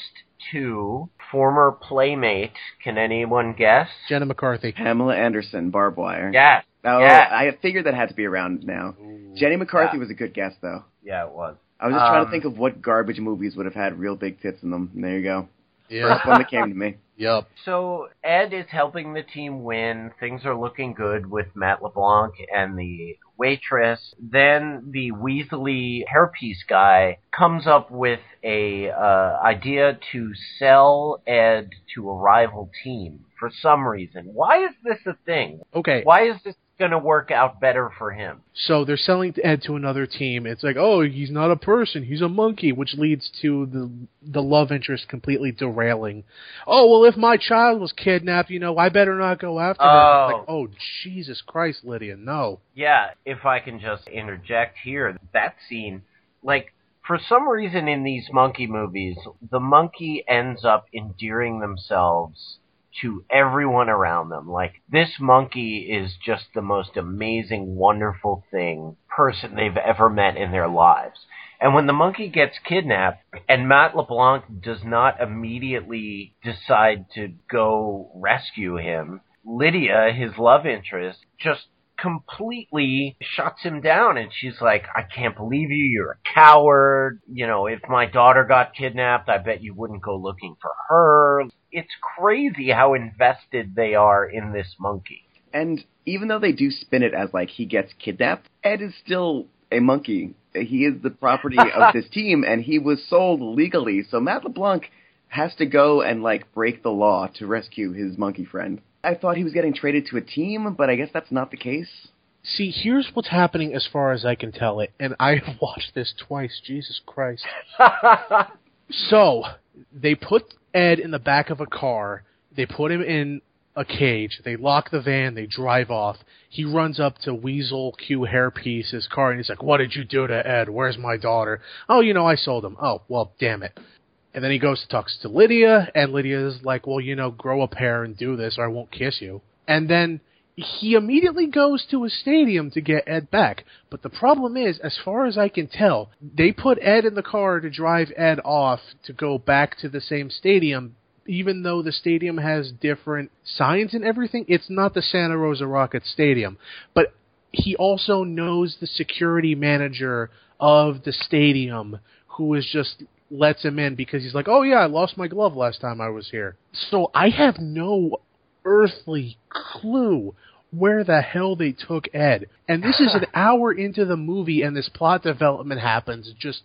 [SPEAKER 2] to former playmate. Can anyone guess?
[SPEAKER 3] Jenna McCarthy.
[SPEAKER 1] Pamela Anderson, Barb Wire.
[SPEAKER 2] Yes.
[SPEAKER 1] Oh,
[SPEAKER 2] yes.
[SPEAKER 1] I figured that had to be around now. Jenny McCarthy
[SPEAKER 2] Yeah.
[SPEAKER 1] was a good guess, though.
[SPEAKER 2] Yeah, it was.
[SPEAKER 1] I was just trying
[SPEAKER 2] Um,
[SPEAKER 1] to think of what garbage movies would have had real big tits in them. And there you go.
[SPEAKER 3] Yeah.
[SPEAKER 1] First one that came to me.
[SPEAKER 3] Yep.
[SPEAKER 2] So Ed is helping the team win. Things are looking good with Matt LeBlanc and the waitress. Then the Weasley hairpiece guy comes up with a uh, idea to sell Ed to a rival team for some reason. Why is this a thing?
[SPEAKER 3] Okay.
[SPEAKER 2] Why is this going to work out better for him?
[SPEAKER 3] So they're selling Ed to another team. It's like, oh, he's not a person, he's a monkey, which leads to the the love interest completely derailing. Oh well, if my child was kidnapped, you know, I better not go after.
[SPEAKER 2] Oh.
[SPEAKER 3] Like, oh Jesus Christ, Lydia, no.
[SPEAKER 2] Yeah, if I can just interject here, that scene, like, for some reason in these monkey movies, the monkey ends up endearing themselves to everyone around them. Like, this monkey is just the most amazing, wonderful thing, person they've ever met in their lives. And when the monkey gets kidnapped, and Matt LeBlanc does not immediately decide to go rescue him, Lydia, his love interest, just completely shuts him down and she's like, I can't believe you, you're a coward. You know, if my daughter got kidnapped, I bet you wouldn't go looking for her. It's crazy how invested they are in this monkey.
[SPEAKER 1] And even though they do spin it as like he gets kidnapped, Ed is still a monkey. He is the property of this team, and he was sold legally. So Matt LeBlanc has to go and like break the law to rescue his monkey friend. I thought he was getting traded to a team, but I guess that's not the case.
[SPEAKER 3] See, here's what's happening as far as I can tell it, and I've watched this twice. Jesus Christ. So they put Ed in the back of a car. They put him in a cage. They lock the van. They drive off. He runs up to Weasel Q Hairpiece's car and he's like, "What did you do to Ed? Where's my daughter?" Oh, you know, I sold him. Oh, well, damn it. And then he goes to talks to Lydia, and Lydia's like, "Well, you know, grow a pair and do this, or I won't kiss you." And then he immediately goes to a stadium to get Ed back. But the problem is, as far as I can tell, they put Ed in the car to drive Ed off to go back to the same stadium. Even though the stadium has different signs and everything, it's not the Santa Rosa Rocket Stadium. But he also knows the security manager of the stadium who is just lets him in because he's like, "Oh yeah, I lost my glove last time I was here." So I have no earthly clue where the hell they took Ed. And this is an hour into the movie and this plot development happens just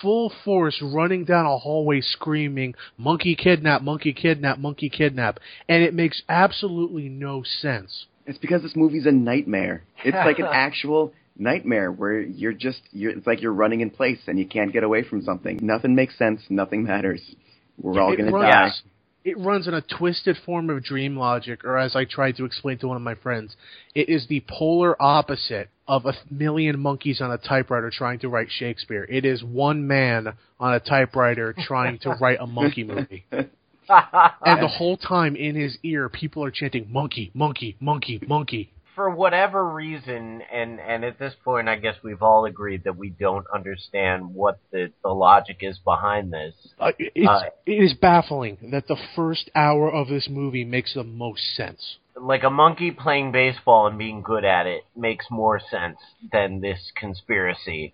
[SPEAKER 3] full force running down a hallway screaming monkey kidnap monkey kidnap monkey kidnap and it makes absolutely no sense.
[SPEAKER 1] It's because this movie's a nightmare. It's like an actual nightmare where you're just you're it's like you're running in place and you can't get away from something. Nothing makes sense, nothing matters. We're all going to
[SPEAKER 3] runs,
[SPEAKER 1] die.
[SPEAKER 3] It runs in a twisted form of dream logic, or as I tried to explain to one of my friends, it is the polar opposite of a million monkeys on a typewriter trying to write Shakespeare. It is one man on a typewriter trying to write a monkey movie. And the whole time in his ear, people are chanting, monkey, monkey, monkey, monkey.
[SPEAKER 2] For whatever reason, and, and at this point, I guess we've all agreed that we don't understand what the, the logic is behind this.
[SPEAKER 3] Uh, it's,
[SPEAKER 2] Uh,
[SPEAKER 3] it is baffling that the first hour of this movie makes the most sense.
[SPEAKER 2] like a monkey playing baseball and being good at it makes more sense than this conspiracy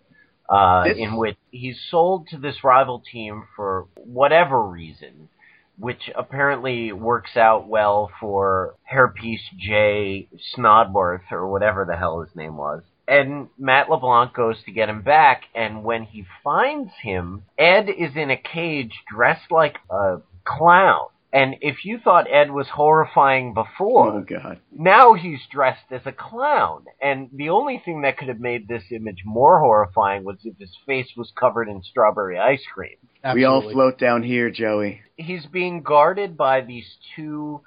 [SPEAKER 2] uh,
[SPEAKER 1] This-
[SPEAKER 2] in which he's sold to this rival team for whatever reason, which apparently works out well for Hairpiece J Snodworth or whatever the hell his name was. And Matt LeBlanc goes to get him back, and when he finds him, Ed is in a cage dressed like a clown. And if you thought Ed was horrifying before,
[SPEAKER 1] Oh god.
[SPEAKER 2] now he's dressed as a clown. And the only thing that could have made this image more horrifying was if his face was covered in strawberry ice cream.
[SPEAKER 1] We all float down here, Joey.
[SPEAKER 2] He's being guarded by these two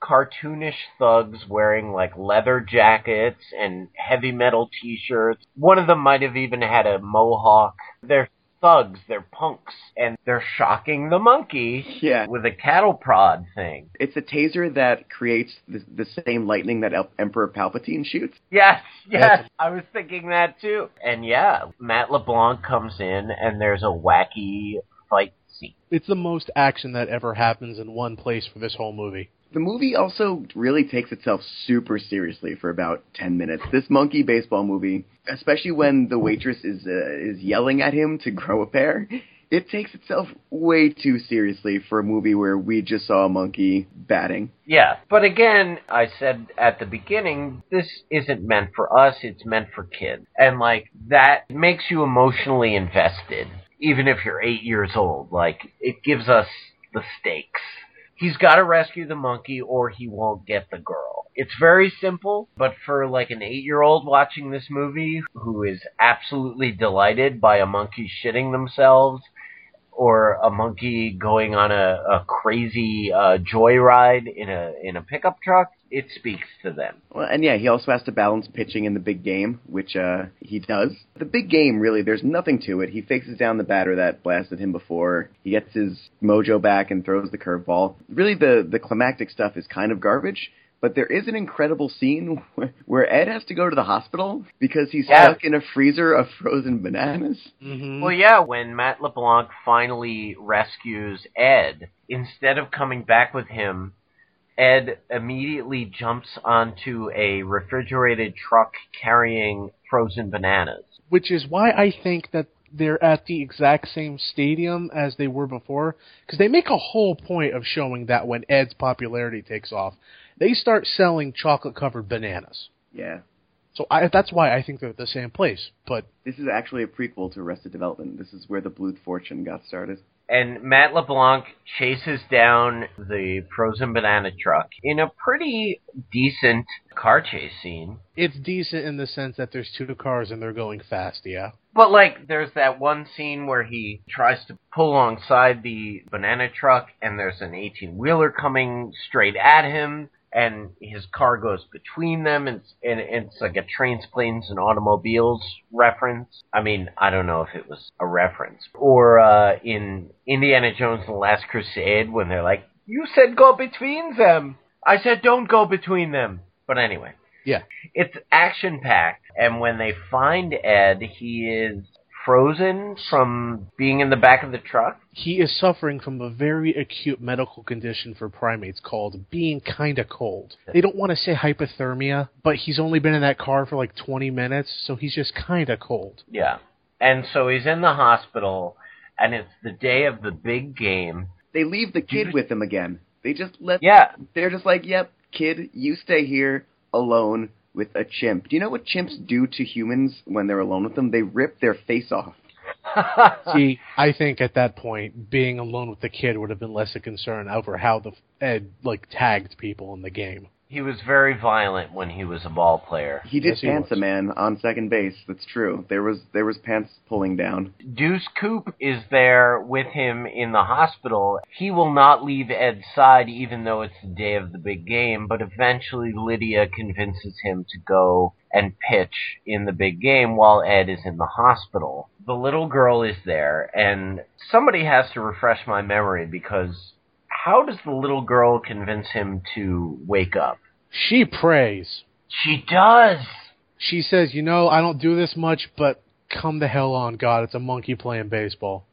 [SPEAKER 2] cartoonish thugs wearing like leather jackets and heavy metal t-shirts. One of them might have even had a mohawk. They're thugs, they're punks, and they're shocking the monkey
[SPEAKER 1] Yeah.
[SPEAKER 2] with a cattle prod thing.
[SPEAKER 1] It's a taser that creates the, the same lightning that El- Emperor Palpatine shoots.
[SPEAKER 2] Yes, yes, I was thinking that too. And yeah, Matt LeBlanc comes in and there's a wacky fight scene.
[SPEAKER 3] It's the most action that ever happens in one place for this whole movie.
[SPEAKER 1] The movie also really takes itself super seriously for about 10 minutes. This monkey baseball movie, especially when the waitress is uh, is yelling at him to grow a pair, it takes itself way too seriously for a movie where we just saw a monkey batting.
[SPEAKER 2] Yeah, but again, I said at the beginning, this isn't meant for us, it's meant for kids. And like, that makes you emotionally invested, even if you're eight years old. Like, it gives us the stakes. He's gotta rescue the monkey or he won't get the girl. It's very simple, but for like an eight year old watching this movie who is absolutely delighted by a monkey shitting themselves or a monkey going on a, a crazy uh, joyride in a in a pickup truck, it speaks to them.
[SPEAKER 1] Well, and yeah, he also has to balance pitching in the big game, which uh, he does. The big game, really, there's nothing to it. He faces down the batter that blasted him before. He gets his mojo back and throws the curveball. Really, the the climactic stuff is kind of garbage. But there is an incredible scene where, where Ed has to go to the hospital because he's
[SPEAKER 2] Yeah.
[SPEAKER 1] stuck in a freezer of frozen bananas.
[SPEAKER 3] Mm-hmm.
[SPEAKER 2] Well, yeah, when Matt LeBlanc finally rescues Ed, instead of coming back with him, Ed immediately jumps onto a refrigerated truck carrying frozen bananas.
[SPEAKER 3] which is why I think that they're at the exact same stadium as they were before, because they make a whole point of showing that when Ed's popularity takes off, they start selling chocolate-covered bananas.
[SPEAKER 1] Yeah.
[SPEAKER 3] So I, that's why I think they're at the same place. But
[SPEAKER 1] This is actually a prequel to Arrested Development. This is where the Bluth Fortune got started.
[SPEAKER 2] And Matt LeBlanc chases down the frozen banana truck in a pretty decent car chase scene.
[SPEAKER 3] it's decent in the sense that there's two cars and they're going fast. Yeah.
[SPEAKER 2] But like, there's that one scene where he tries to pull alongside the banana truck, and there's an 18 wheeler coming straight at him, and his car goes between them, and, and it's like a trains, planes, and automobiles reference. I mean, I don't know if it was a reference. Or uh, in Indiana Jones and the Last Crusade, when they're like, "You said go between them," I said don't go between them. But anyway.
[SPEAKER 3] Yeah.
[SPEAKER 2] It's action packed, and when they find Ed, he is frozen from being in the back of the truck.
[SPEAKER 3] He is suffering from a very acute medical condition for primates called being kinda cold. They don't want to say hypothermia, but he's only been in that car for like 20 minutes, so he's just kinda cold.
[SPEAKER 2] Yeah. And so he's in the hospital, and it's the day of the big game.
[SPEAKER 1] They leave the kid with him again. They just let
[SPEAKER 2] Yeah.
[SPEAKER 1] They're just like, yep, kid, you stay here alone with a chimp. Do you know what chimps do to humans when they're alone with them? They rip their face off.
[SPEAKER 3] See, I think at that point, being alone with the kid would have been less a concern over how the Ed like tagged people in the game.
[SPEAKER 2] He was very violent when he was a ball player.
[SPEAKER 1] He did
[SPEAKER 3] Yes,
[SPEAKER 1] pants
[SPEAKER 3] was.
[SPEAKER 1] a man on second base. That's true. There was there was pants pulling down.
[SPEAKER 2] Deuce Coop is there with him in the hospital. He will not leave Ed's side even though it's the day of the big game, but eventually Lydia convinces him to go and pitch in the big game while Ed is in the hospital. The little girl is there and somebody has to refresh my memory because how does the little girl convince him to wake up?
[SPEAKER 3] She prays.
[SPEAKER 2] She does.
[SPEAKER 3] She says, "You know, I don't do this much, but come the hell on, God! It's a monkey playing baseball."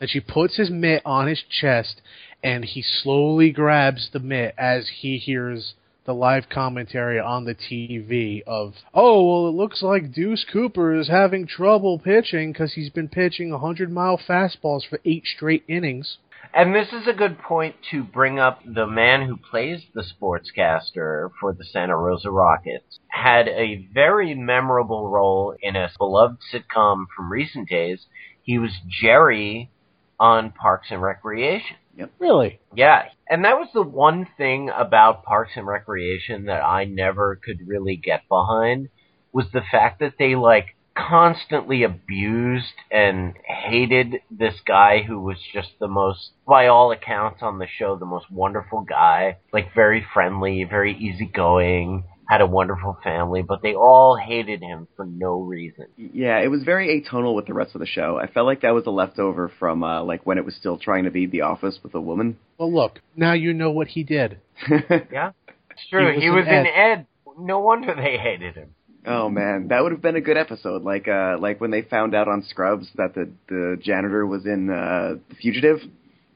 [SPEAKER 3] And she puts his mitt on his chest, and he slowly grabs the mitt as he hears the live commentary on the TV of, "Oh, well, it looks like Deuce Cooper is having trouble pitching because he's been pitching 100 mile fastballs for eight straight innings."
[SPEAKER 2] And this is a good point to bring up the man who plays the sportscaster for the Santa Rosa Rockets had a very memorable role in a beloved sitcom from recent days. He was Jerry on Parks and Recreation. Yep.
[SPEAKER 3] Really?
[SPEAKER 2] Yeah, and that was the one thing about Parks and Recreation that I never could really get behind was the fact that they like constantly abused and hated this guy who was just the most by all accounts on the show the most wonderful guy, like very friendly, very easygoing, had a wonderful family, but they all hated him for no reason.
[SPEAKER 1] Yeah, it was very atonal with the rest of the show. I felt like that was a leftover from uh, like when it was still trying to be The Office with a woman.
[SPEAKER 3] Well, look, now you know what he did.
[SPEAKER 2] Yeah. It's true.
[SPEAKER 3] He
[SPEAKER 2] He
[SPEAKER 3] was
[SPEAKER 2] was,
[SPEAKER 3] in
[SPEAKER 2] in Ed. No wonder they hated him.
[SPEAKER 1] Oh man, that would have been a good episode. Like uh, like when they found out on Scrubs that the the janitor was in uh, The Fugitive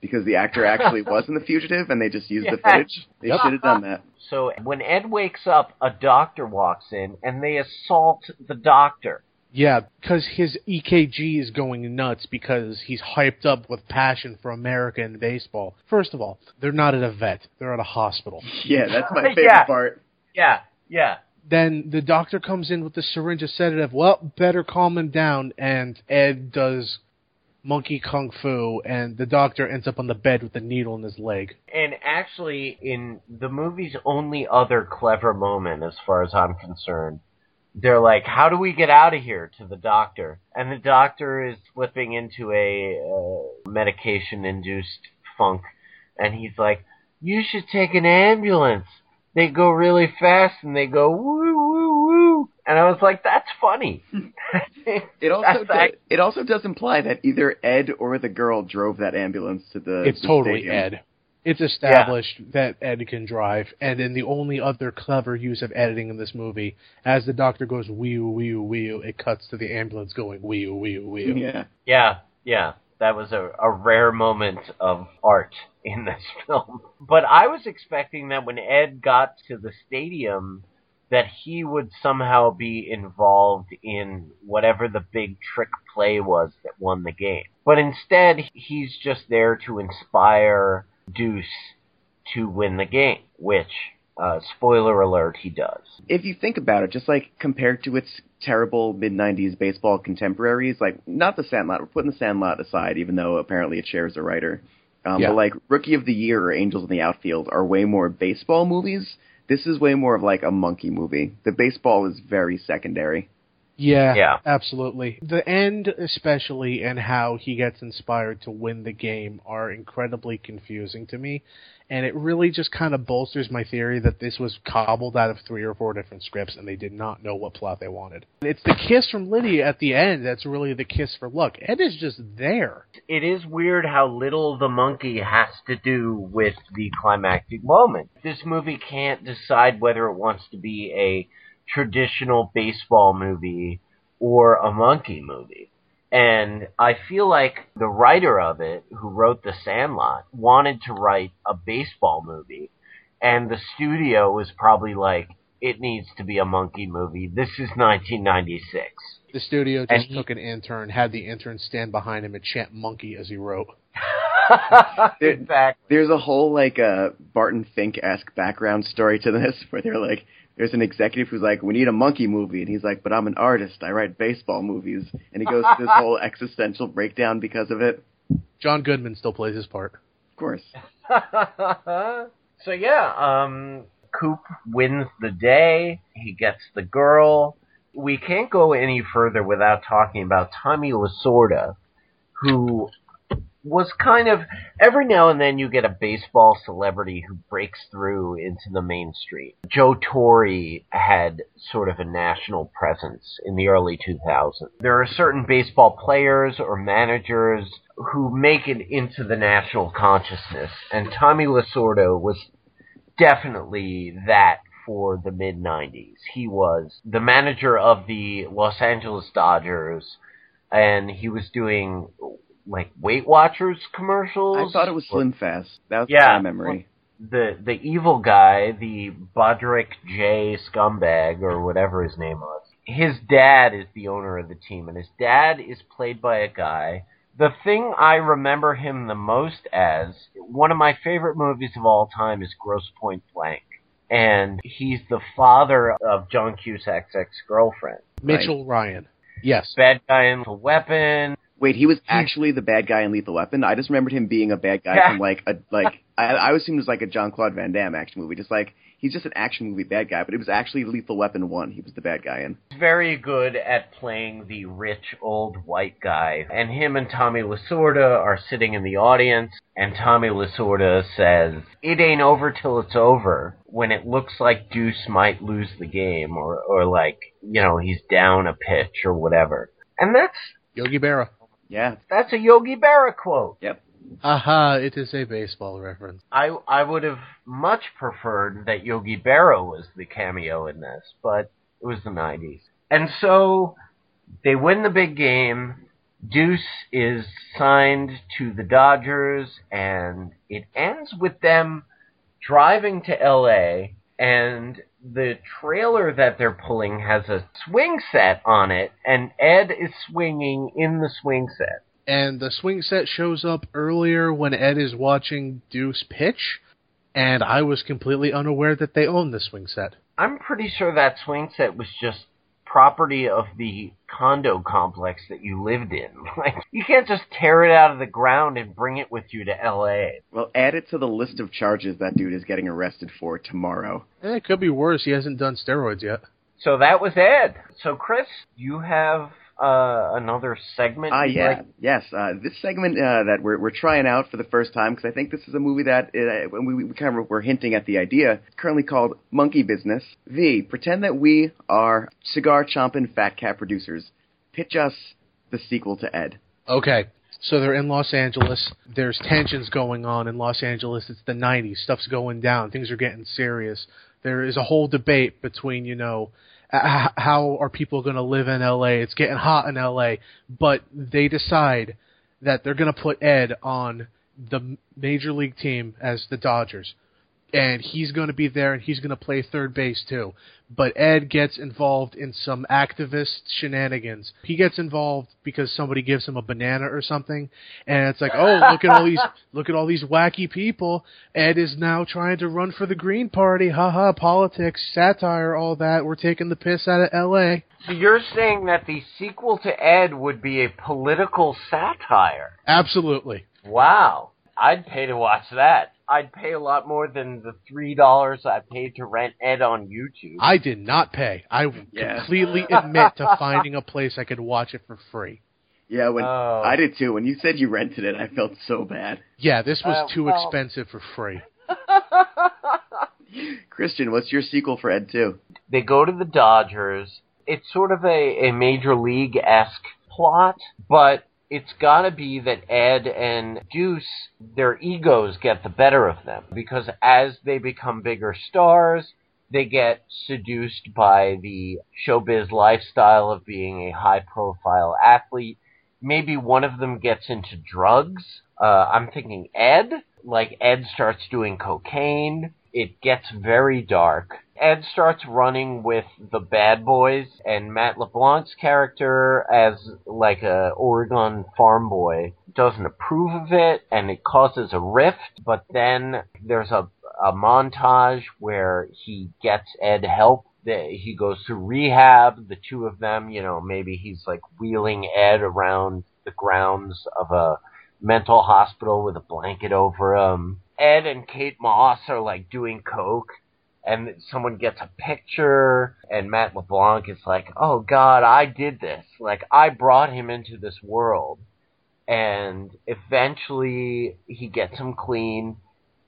[SPEAKER 1] because the actor actually was in The Fugitive and they just used the footage. They
[SPEAKER 3] Yep.
[SPEAKER 1] should have done that.
[SPEAKER 2] So when Ed wakes up, a doctor walks in and they assault the doctor.
[SPEAKER 3] Yeah, because his EKG is going nuts because he's hyped up with passion for American baseball. First of all, they're not at a vet; they're at a hospital.
[SPEAKER 1] Yeah, that's my favorite
[SPEAKER 2] Yeah.
[SPEAKER 1] part.
[SPEAKER 2] Yeah, yeah.
[SPEAKER 3] Then the doctor comes in with the syringe of sedative. Well, better calm him down. And Ed does monkey kung fu, and the doctor ends up on the bed with a needle in his leg.
[SPEAKER 2] And actually, in the movie's only other clever moment, as far as I'm concerned, they're like, "How do we get out of here?" to the doctor, and the doctor is slipping into a uh, medication-induced funk, and he's like, "You should take an ambulance. They go really fast, and they go woo woo woo." And I was like, "That's funny."
[SPEAKER 1] It also
[SPEAKER 2] That's
[SPEAKER 1] does, it also does imply that either Ed or the girl drove that ambulance to the.
[SPEAKER 3] It's
[SPEAKER 1] the
[SPEAKER 3] totally
[SPEAKER 1] stadium.
[SPEAKER 3] Ed. It's established that Ed can drive, and then the only other clever use of editing in this movie, as the doctor goes wee wee wee, it cuts to the ambulance going wee wee wee.
[SPEAKER 1] Yeah.
[SPEAKER 2] Yeah, yeah. That was a, a rare moment of art in this film. But I was expecting that when Ed got to the stadium, that he would somehow be involved in whatever the big trick play was that won the game. But instead, he's just there to inspire Deuce to win the game, which, uh, spoiler alert, he does.
[SPEAKER 1] If you think about it, just like compared to its terrible mid '90s baseball contemporaries, like not the Sandlot. We're putting the Sandlot aside, even though apparently it shares a writer. Um,
[SPEAKER 3] Yeah.
[SPEAKER 1] But like Rookie of the Year or Angels in the Outfield are way more baseball movies. This is way more of like a monkey movie. The baseball is very secondary.
[SPEAKER 3] Yeah,
[SPEAKER 2] Yeah.
[SPEAKER 3] absolutely. The end, especially, and how he gets inspired to win the game are incredibly confusing to me. And it really just kind of bolsters my theory that this was cobbled out of three or four different scripts and they did not know what plot they wanted. It's the kiss from Lydia at the end that's really the kiss for luck. Ed is just there.
[SPEAKER 2] it is weird how little the monkey has to do with the climactic moment. This movie can't decide whether it wants to be a traditional baseball movie or a monkey movie. And I feel like the writer of it, who wrote The Sandlot, wanted to write a baseball movie. And the studio was probably like, it needs to be a monkey movie. This is 1996.
[SPEAKER 3] The studio
[SPEAKER 2] And
[SPEAKER 3] just
[SPEAKER 2] he-
[SPEAKER 3] took an intern, had the intern stand behind him and chant monkey as he wrote.
[SPEAKER 2] exactly.
[SPEAKER 1] There's a whole like uh, Barton Fink esque background story to this, where they're like, there's an executive who's like, we need a monkey movie, and he's like, but I'm an artist, I write baseball movies, and he goes through this whole existential breakdown because of it.
[SPEAKER 3] John Goodman still plays his part.
[SPEAKER 1] Of course.
[SPEAKER 2] so yeah, um, Coop wins the day. He gets the girl. We can't go any further without talking about Tommy Lasorda, who was kind of every now and then you get a baseball celebrity who breaks through into the mainstream. Joe Torre had sort of a national presence in the early 2000s. There are certain baseball players or managers who make it into the national consciousness, and Tommy Lasorda was definitely that for the mid 90s. He was the manager of the Los Angeles Dodgers, and he was doing like Weight Watchers commercials.
[SPEAKER 1] I thought it was Slim Fast. That was
[SPEAKER 2] Yeah.
[SPEAKER 1] my memory.
[SPEAKER 2] the the evil guy, the Bodrick J scumbag or whatever his name was. His dad is the owner of the team, and his dad is played by a guy. The thing I remember him the most as one of my favorite movies of all time is Grosse Pointe Blank, and he's the father of John Cusack's ex girlfriend.
[SPEAKER 3] Mitchell Ryan. Yes.
[SPEAKER 2] Bad guy in the weapon,
[SPEAKER 1] Wait, he was actually the bad guy in Lethal Weapon. I just remembered him being a bad guy
[SPEAKER 2] Yeah.
[SPEAKER 1] from like a like I, I always assumed it was like a John Claude Van Damme action movie, just like he's just an action movie bad guy. But it was actually Lethal Weapon one. He was the bad guy in.
[SPEAKER 2] He's very good at playing the rich old white guy. And him and Tommy Lasorda are sitting in the audience, and Tommy Lasorda says, It ain't over till it's over, when it looks like Deuce might lose the game, or, or like, you know, he's down a pitch or whatever. And that's,
[SPEAKER 3] Yogi Berra.
[SPEAKER 1] Yeah.
[SPEAKER 2] that's a Yogi Berra quote.
[SPEAKER 1] Yep.
[SPEAKER 3] Aha, it is a baseball reference.
[SPEAKER 2] I, I would have much preferred that Yogi Berra was the cameo in this, but it was the 90s. And so they win the big game. Deuce is signed to the Dodgers, and it ends with them driving to LA, and the trailer that they're pulling has a swing set on it, and Ed is swinging in the swing set.
[SPEAKER 3] And the swing set shows up earlier when Ed is watching Deuce pitch, and I was completely unaware that they owned the swing set.
[SPEAKER 2] I'm pretty sure that swing set was just property of the condo complex that you lived in. Like you can't just tear it out of the ground and bring it with you to LA.
[SPEAKER 1] Well, add it to the list of charges that dude is getting arrested for tomorrow.
[SPEAKER 3] Eh, it could be worse. He hasn't done steroids yet.
[SPEAKER 2] So that was Ed. So Chris, you have uh, another segment.
[SPEAKER 1] Ah,
[SPEAKER 2] you'd
[SPEAKER 1] yeah,
[SPEAKER 2] like-
[SPEAKER 1] yes. Uh, this segment uh, that we're we're trying out for the first time because I think this is a movie that uh, we, we kind of were hinting at the idea. Currently called Monkey Business. V. Pretend that we are cigar chomping fat cat producers. Pitch us the sequel to Ed.
[SPEAKER 3] Okay. So they're in Los Angeles. There's tensions going on in Los Angeles. It's the 90s. Stuff's going down. Things are getting serious. There is a whole debate between, you know, h- how are people going to live in LA? It's getting hot in LA. But they decide that they're going to put Ed on the major league team as the Dodgers. And he's going to be there and he's going to play third base too. But Ed gets involved in some activist shenanigans. He gets involved because somebody gives him a banana or something, and it's like, oh, look at all these, look at all these wacky people. Ed is now trying to run for the Green Party. Haha, politics, satire, all that. We're taking the piss out of L.A.
[SPEAKER 2] So you're saying that the sequel to Ed would be a political satire?
[SPEAKER 3] Absolutely.
[SPEAKER 2] Wow. I'd pay to watch that. I'd pay a lot more than the three dollars I paid to rent Ed on YouTube.
[SPEAKER 3] I did not pay. I
[SPEAKER 1] Yeah.
[SPEAKER 3] completely admit to finding a place I could watch it for free.
[SPEAKER 1] Yeah, when
[SPEAKER 2] Oh.
[SPEAKER 1] I did too. When you said you rented it, I felt so bad.
[SPEAKER 3] Yeah, this was
[SPEAKER 2] Uh,
[SPEAKER 3] too
[SPEAKER 2] well-
[SPEAKER 3] expensive for free.
[SPEAKER 1] Christian, what's your sequel for Ed two?
[SPEAKER 2] they go to the Dodgers. It's sort of a, a major league esque plot, but it's gotta be that Ed and Deuce, their egos get the better of them. Because as they become bigger stars, they get seduced by the showbiz lifestyle of being a high profile athlete. Maybe one of them gets into drugs. Uh, I'm thinking Ed. Like Ed starts doing cocaine. It gets very dark. Ed starts running with the bad boys, and Matt LeBlanc's character, as like a Oregon farm boy, doesn't approve of it, and it causes a rift. But then there's a a montage where he gets Ed help. He goes to rehab. The two of them, you know, maybe he's like wheeling Ed around the grounds of a mental hospital with a blanket over him. Ed and Kate Moss are like doing coke, and someone gets a picture, and Matt LeBlanc is like, "Oh God, I did this. Like I brought him into this world." And eventually, he gets him clean,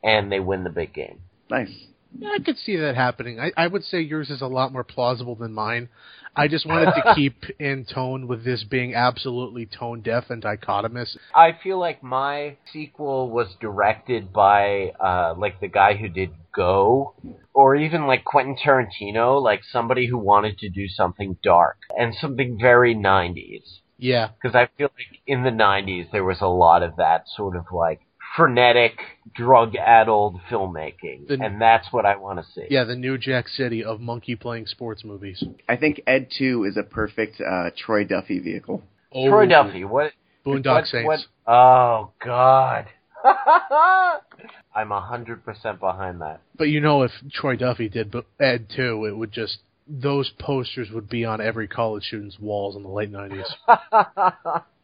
[SPEAKER 2] and they win the big game.
[SPEAKER 1] Nice.
[SPEAKER 3] Yeah, I could see that happening. I, I would say yours is a lot more plausible than mine. I just wanted to keep in tone with this being absolutely tone deaf and dichotomous.
[SPEAKER 2] I feel like my sequel was directed by uh like the guy who did Go or even like Quentin Tarantino, like somebody who wanted to do something dark and something very 90s
[SPEAKER 3] Yeah,
[SPEAKER 2] because I feel like in the 90s there was a lot of that sort of like frenetic drug-addled filmmaking
[SPEAKER 3] The-
[SPEAKER 2] and that's what I want to see.
[SPEAKER 3] yeah, the New Jack City of monkey playing sports movies.
[SPEAKER 1] I think Ed two is a perfect uh, Troy Duffy vehicle.
[SPEAKER 2] Troy
[SPEAKER 3] Oh,
[SPEAKER 2] Duffy, what
[SPEAKER 3] Boondock
[SPEAKER 2] what,
[SPEAKER 3] Saints.
[SPEAKER 2] what- oh god. I'm a hundred percent behind that.
[SPEAKER 3] But you know, if Troy Duffy did Ed Two, it would just those posters would be on every college student's walls in the late nineties.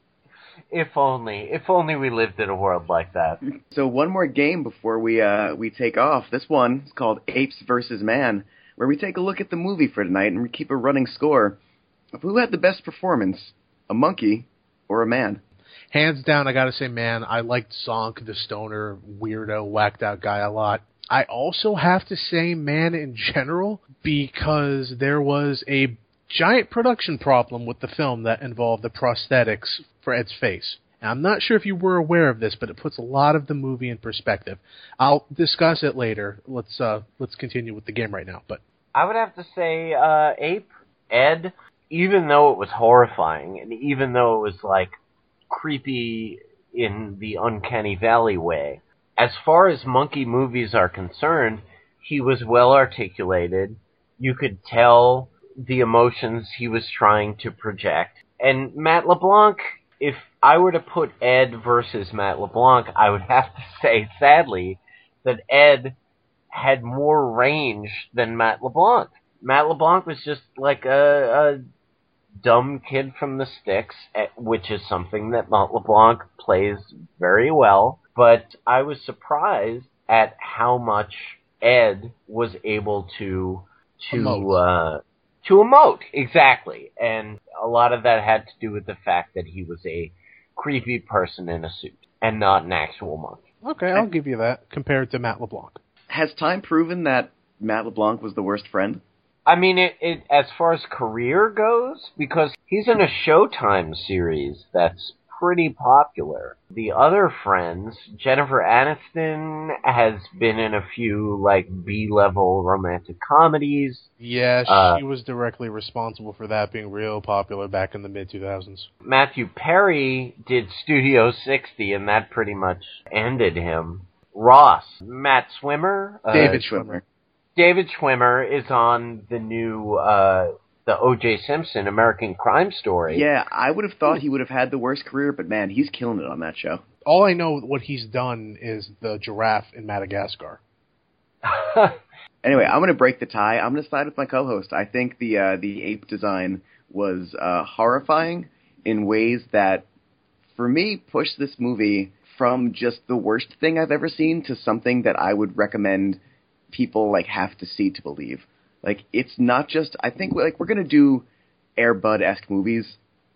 [SPEAKER 2] If only, if only we lived in a world like that.
[SPEAKER 1] So one more game before we uh, we take off. This one is called Apes versus Man, where we take a look at the movie for tonight and we keep a running score of who had the best performance, a monkey or a man.
[SPEAKER 3] Hands down, I gotta say, man, I liked Zonk, the stoner, weirdo, whacked out guy a lot. I also have to say man in general because there was a giant production problem with the film that involved the prosthetics for Ed's face. And I'm not sure if you were aware of this, but it puts a lot of the movie in perspective. I'll discuss it later. Let's uh, let's continue with the game right now. But
[SPEAKER 2] I would have to say, uh, Ape, Ed, even though it was horrifying, and even though it was like creepy in the uncanny valley way, as far as monkey movies are concerned, he was well articulated. You could tell the emotions he was trying to project. And Matt LeBlanc, if I were to put Ed versus Matt LeBlanc, I would have to say, sadly, that Ed had more range than Matt LeBlanc. Matt LeBlanc was just like a, a dumb kid from the sticks, eh, which is something that Matt LeBlanc plays very well. But I was surprised at how much Ed was able to to uh, to emote exactly, and a lot of that had to do with the fact that he was a creepy person in a suit and not an actual monkey.
[SPEAKER 3] okay, I'll give you that compared to Matt LeBlanc.
[SPEAKER 1] Has time proven that Matt LeBlanc was the worst friend?
[SPEAKER 2] I mean, it, it as far as career goes, because he's in a Showtime series that's pretty popular. The other friends, Jennifer Aniston has been in a few like B-level romantic comedies.
[SPEAKER 3] Yeah,
[SPEAKER 2] Uh,
[SPEAKER 3] she was directly responsible for that being real popular back in the mid 2000s.
[SPEAKER 2] Matthew Perry did Studio 60, and that pretty much ended him. Ross, Matt Swimmer, uh,
[SPEAKER 1] David Schwimmer.
[SPEAKER 2] David Schwimmer is on the new uh, the O.J. Simpson American Crime Story.
[SPEAKER 1] Yeah, I would have thought he would have had the worst career, but man, he's killing it on that show.
[SPEAKER 3] All I know what he's done is the giraffe in Madagascar.
[SPEAKER 1] Anyway, I'm going to break the tie. I'm going to side with my co-host. I think the uh, the ape design was uh, horrifying in ways that, for me, pushed this movie from just the worst thing I've ever seen to something that I would recommend people like have to see to believe. Like it's not just. I think like we're going to do Air Bud esque movies.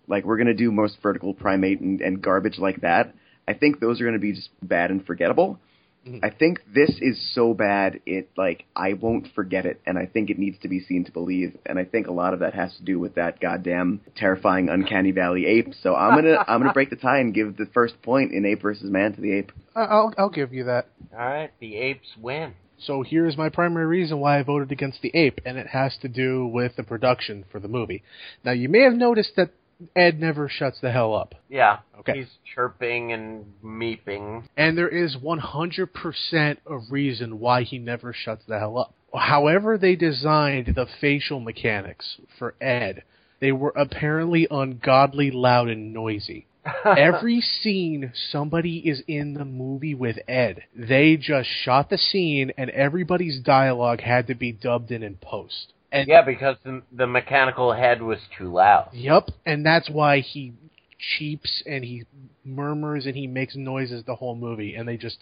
[SPEAKER 1] Like we're going to do most vertical primate and, and garbage like that. I think those are going to be just bad and forgettable. Mm-hmm. I think this is so bad it like I won't forget it and I think it needs to be seen to believe and I think a lot of that has to do with that goddamn terrifying uncanny valley ape. So I'm going to I'm going to break the tie and give the first point in ape versus man to the ape.
[SPEAKER 3] I'll I'll give you that.
[SPEAKER 2] All right, the apes win.
[SPEAKER 3] So here's my primary reason why I voted against the ape, and it has to do with the production for the movie. Now you may have noticed that Ed never shuts the hell up.
[SPEAKER 2] Yeah.
[SPEAKER 3] Okay.
[SPEAKER 2] He's chirping and meeping.
[SPEAKER 3] And there is 100% a reason why he never shuts the hell up. However, they designed the facial mechanics for Ed, they were apparently ungodly loud and noisy. Every scene somebody is in the movie with Ed, they just shot the scene and everybody's dialogue had to be dubbed in in post. And
[SPEAKER 2] Yeah, because the, the mechanical head was too loud.
[SPEAKER 3] Yep, and that's why he cheeps and he murmurs and he makes noises the whole movie, and they just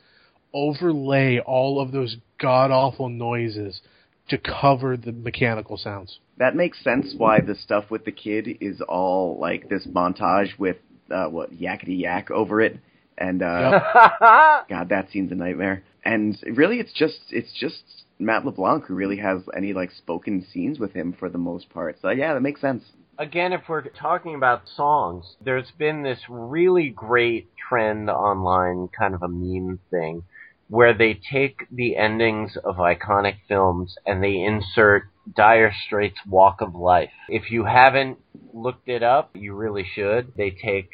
[SPEAKER 3] overlay all of those god awful noises to cover the mechanical sounds.
[SPEAKER 1] That makes sense why the stuff with the kid is all like this montage with uh what yakety yak over it and uh God, that scene's a nightmare. And really, it's just it's just Matt LeBlanc who really has any like spoken scenes with him for the most part. So yeah, that makes sense.
[SPEAKER 2] Again, if we're talking about songs, there's been this really great trend online, kind of a meme thing, where they take the endings of iconic films and they insert Dire Straits' Walk of Life. If you haven't looked it up, you really should. They take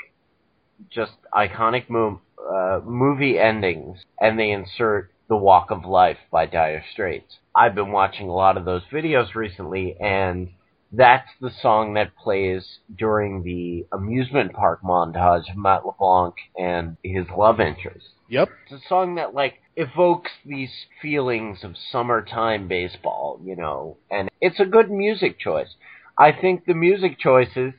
[SPEAKER 2] just iconic mo- uh, movie endings and they insert The Walk of Life by Dire Straits. I've been watching a lot of those videos recently and that's the song that plays during the amusement park montage of Matt LeBlanc and his love interest.
[SPEAKER 3] Yep.
[SPEAKER 2] It's a song that like evokes these feelings of summertime baseball, you know, and it's a good music choice. I think the music choices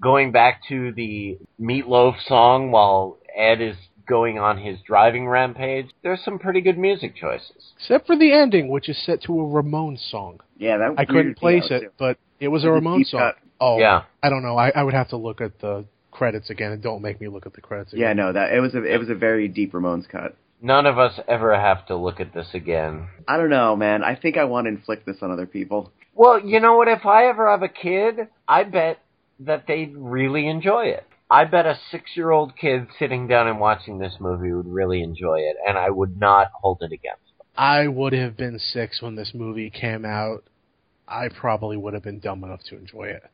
[SPEAKER 2] going back to the Meatloaf song while Ed is going on his driving rampage, there's some pretty good music choices.
[SPEAKER 3] Except for the ending, which is set to a Ramones song.
[SPEAKER 1] Yeah, that
[SPEAKER 3] I couldn't place it,
[SPEAKER 1] too.
[SPEAKER 3] but it was a
[SPEAKER 1] It was a
[SPEAKER 3] Ramones song.
[SPEAKER 1] cut.
[SPEAKER 3] Oh,
[SPEAKER 2] Yeah.
[SPEAKER 3] I don't know. I, I would have to look at the credits again, and don't make me look at the credits
[SPEAKER 1] Yeah, no, that it was a it was a very deep Ramones cut.
[SPEAKER 2] None of us ever have to look at this again.
[SPEAKER 1] I don't know, man. I think I want to inflict this on other people.
[SPEAKER 2] Well, you know what? If I ever have a kid, I bet that they'd really enjoy it. I bet a six year old kid sitting down and watching this movie would really enjoy it, and I would not hold it against them.
[SPEAKER 3] I would have been six when this movie came out. I probably would have been dumb enough to enjoy it.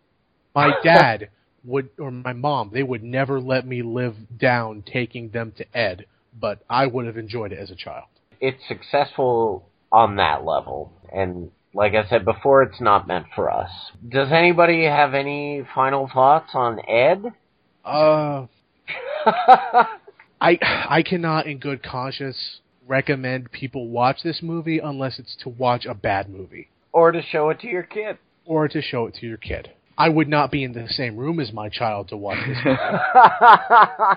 [SPEAKER 3] My dad would, or my mom, they would never let me live down taking them to Ed, but I would have enjoyed it as a child.
[SPEAKER 2] It's successful on that level, and like I said before, it's not meant for us. Does anybody have any final thoughts on Ed?
[SPEAKER 3] Uh, I I cannot, in good conscience, recommend people watch this movie unless it's to watch a bad movie
[SPEAKER 2] or to show it to your kid?
[SPEAKER 3] or to show it to your kid. I would not be in the same room as my child to watch this.
[SPEAKER 2] I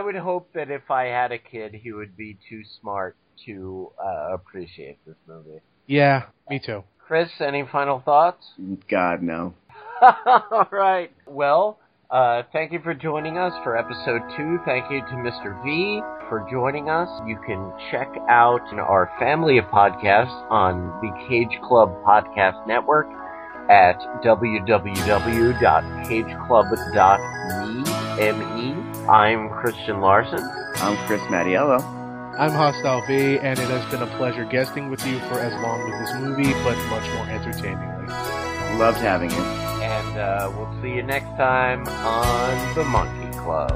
[SPEAKER 2] would hope that if I had a kid, he would be too smart to uh, appreciate this movie.
[SPEAKER 3] yeah, me too.
[SPEAKER 2] Chris, any final thoughts?
[SPEAKER 1] God no.
[SPEAKER 2] All right. Well, uh, thank you for joining us for episode two. Thank you to Mr. V for joining us. You can check out our family of podcasts on the Cage Club Podcast Network at www.cageclub.me. I'm Christian Larson.
[SPEAKER 1] I'm Chris Mattiello.
[SPEAKER 3] I'm Hostile V, and it has been a pleasure guesting with you for as long as this movie, but much more entertainingly.
[SPEAKER 1] Loved having you.
[SPEAKER 2] And uh, we'll see you next time on The Monkey Club.